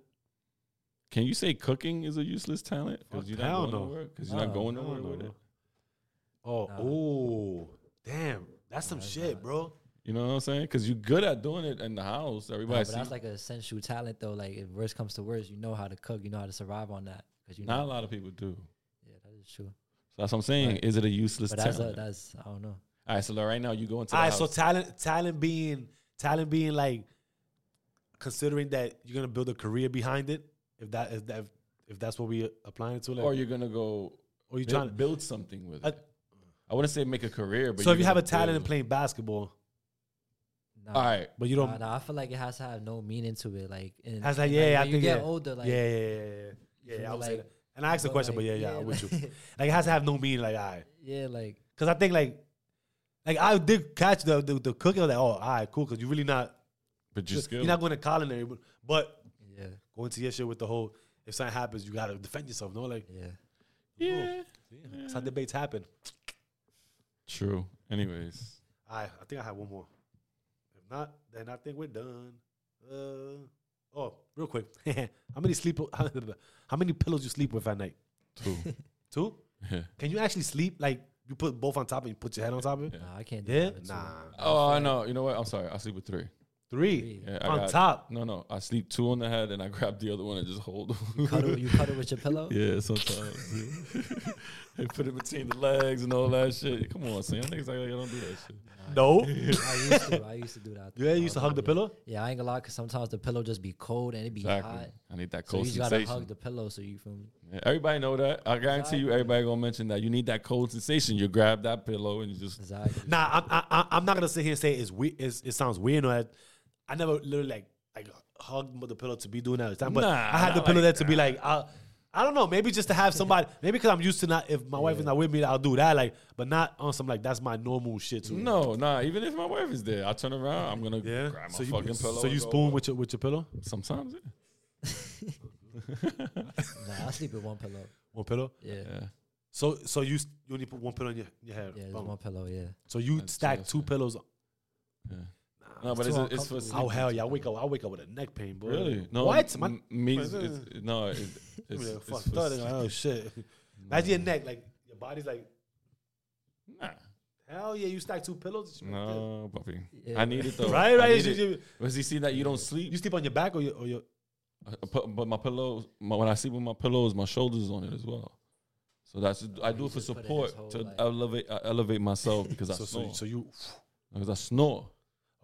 Can you say cooking is a useless talent? Because you're not going no. nowhere. Because you're No, not going nowhere no, with no. it. Oh, oh, damn, that's some Nah, shit, not. bro. You know what I'm saying? Because you're good at doing it in the house. Nah, Everybody but see. that's like a essential talent though. Like if worst comes to worst, you know how to cook. You know how to survive on that. Cause you Not a lot of people do. Yeah, that is true. So that's what I'm saying. Right. Is it a useless But that's a, talent? that's I don't know. All right, so right now you go into All the right, so talent, talent being, talent being like, considering that you're gonna build a career behind it. If that is that, if, if that's what we applying it to, like, or you're gonna go or you build, trying to. build something with it. I wouldn't say make a career, but So if you're you have a gonna talent in playing basketball, Nah, all right, but you don't, nah, nah, I feel like it has to have no meaning to it. Like, in, Has like, in, yeah, like, I when you think, get yeah. older, like, yeah, yeah, yeah, yeah, yeah, yeah. I feel would say like- that. And I asked the but, question, but like, yeah, yeah, I'm with you. like- Like it has to have no meaning. Like, all right, yeah, like because I think like, like I did catch the the, the cooking. I was like, oh, all right, cool, because you're really not, but you're you're not going to culinary, but, but yeah, going to your shit with the whole, if something happens, you gotta defend yourself. No, like, yeah. yeah, yeah, that's how debates happen. true. Anyways, I I think I have one more. If not, then I think we're done. Uh, oh, real quick, how many sleep? How many pillows you sleep with at night? two. Two? yeah. Can you actually sleep like you put both on top and you put your head on top of it? Yeah. Nah, I can't do Yeah, that. nah. Oh, I know. You know what? I'm sorry. I sleep with three. Three Yeah, I on got- top. No, no. I sleep two on the head and I grab the other one and just hold. You cuddle, you cuddle with your pillow. yeah, sometimes. they put it between the legs and all that shit. Come on, son. Niggas like, I don't do that shit. No. I used to. I used to do that. Yeah, you used to hug the pillow. Yeah, I ain't gonna lie, cause sometimes the pillow just be cold and it be Exactly. hot. I need that cold sensation. So you cold just gotta sensation. hug the pillow so you feel me. Yeah, everybody know that. I guarantee you, everybody gonna mention that. You need that cold sensation. You grab that pillow and you just. Exactly. Nah, I'm, I, I, I'm not gonna sit here and say it's weird. It's, it sounds weird. Or that I never literally like like hugged the pillow to be doing that. all the time, But Nah, I had the pillow like there to be like, I, I don't know. Maybe just to have somebody. maybe because I'm used to not. If my wife is not with me, I'll do that. Like, but not on some like that's my normal shit. Too. No, nah. Even if my wife is there, I turn around. I'm gonna Yeah. grab my So you, fucking pillow. so you spoon over. with your with your pillow. Sometimes, yeah. Nah, I sleep with one pillow. One pillow. Yeah. Yeah, yeah. So so you you only put one pillow on your, your head. Yeah, one pillow. Yeah. So you That's stack just two pillows. yeah. No, but too it's, it's for sleep. Oh hell yeah! I wake up. I wake up with a neck pain, bro. Really? No. What? m- Man, me, it's, it's, no, it, it's, yeah, it's fuck. for thought, oh shit! That's your neck, like your body's like, Nah. hell yeah! You stack two pillows. No, puppy. Yeah. I need it though. Right, right. need You, it. you- Because you see that you don't sleep. you sleep on your back or your, or your I put- But my pillows, my, when I sleep with my pillows, my shoulders on it as well. So that's I do it for just it support to like- elevate uh, elevate myself because I so, so, snore. so you. Because I snore.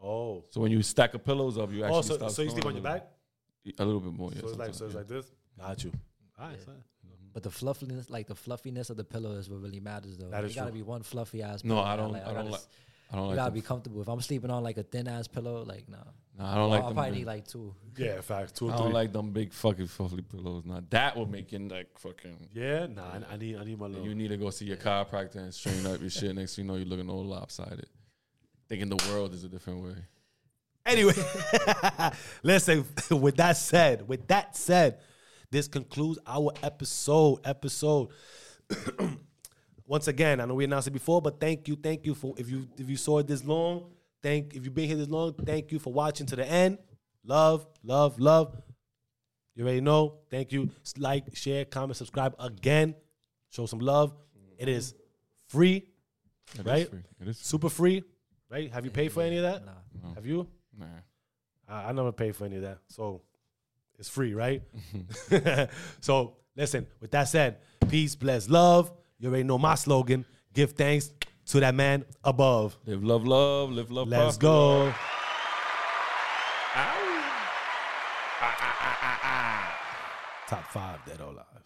Oh. So when you stack of pillows up, you oh, actually Oh, so, start so you sleep on your back? a little bit more. Yeah, so it's like so it's yeah. like this. Got you. All right. Yeah. son. But the fluffiness, like the fluffiness of the pillow, is what really matters, though. That it is gotta true. be one fluffy ass. No, pillow, I don't- Like, I don't like- s- I don't You like. gotta them. be comfortable. If I'm sleeping on like a thin ass pillow, like nah. Nah, I don't like I'll probably big- need like two. Yeah, facts. Two or I three. don't like them big fucking fluffy pillows. Now that would make it like fucking. yeah, nah. I, I need I need my little. You need to go see your chiropractor and straighten up your shit. Next thing you know, you're looking all lopsided. Thinking the world is a different way. Anyway, listen, with that said, with that said, this concludes our episode. Episode. Once again, I know we announced it before, but thank you, thank you for if you if you saw it this long, thank if you've been here this long, thank you for watching to the end. Love, love, love. You already know. Thank you. Like, share, comment, subscribe again. Show some love. It is free, It is Right? free. It is. super free. Right? Have you paid for any of that? Nah. Have you? Nah. I, I never paid for any of that. So it's free, right? so listen, with that said, peace, bless, love. You already know my slogan. Give thanks to that man above. Live, love, love. Live, love, love. Let's prosper. go. Top five dead or alive.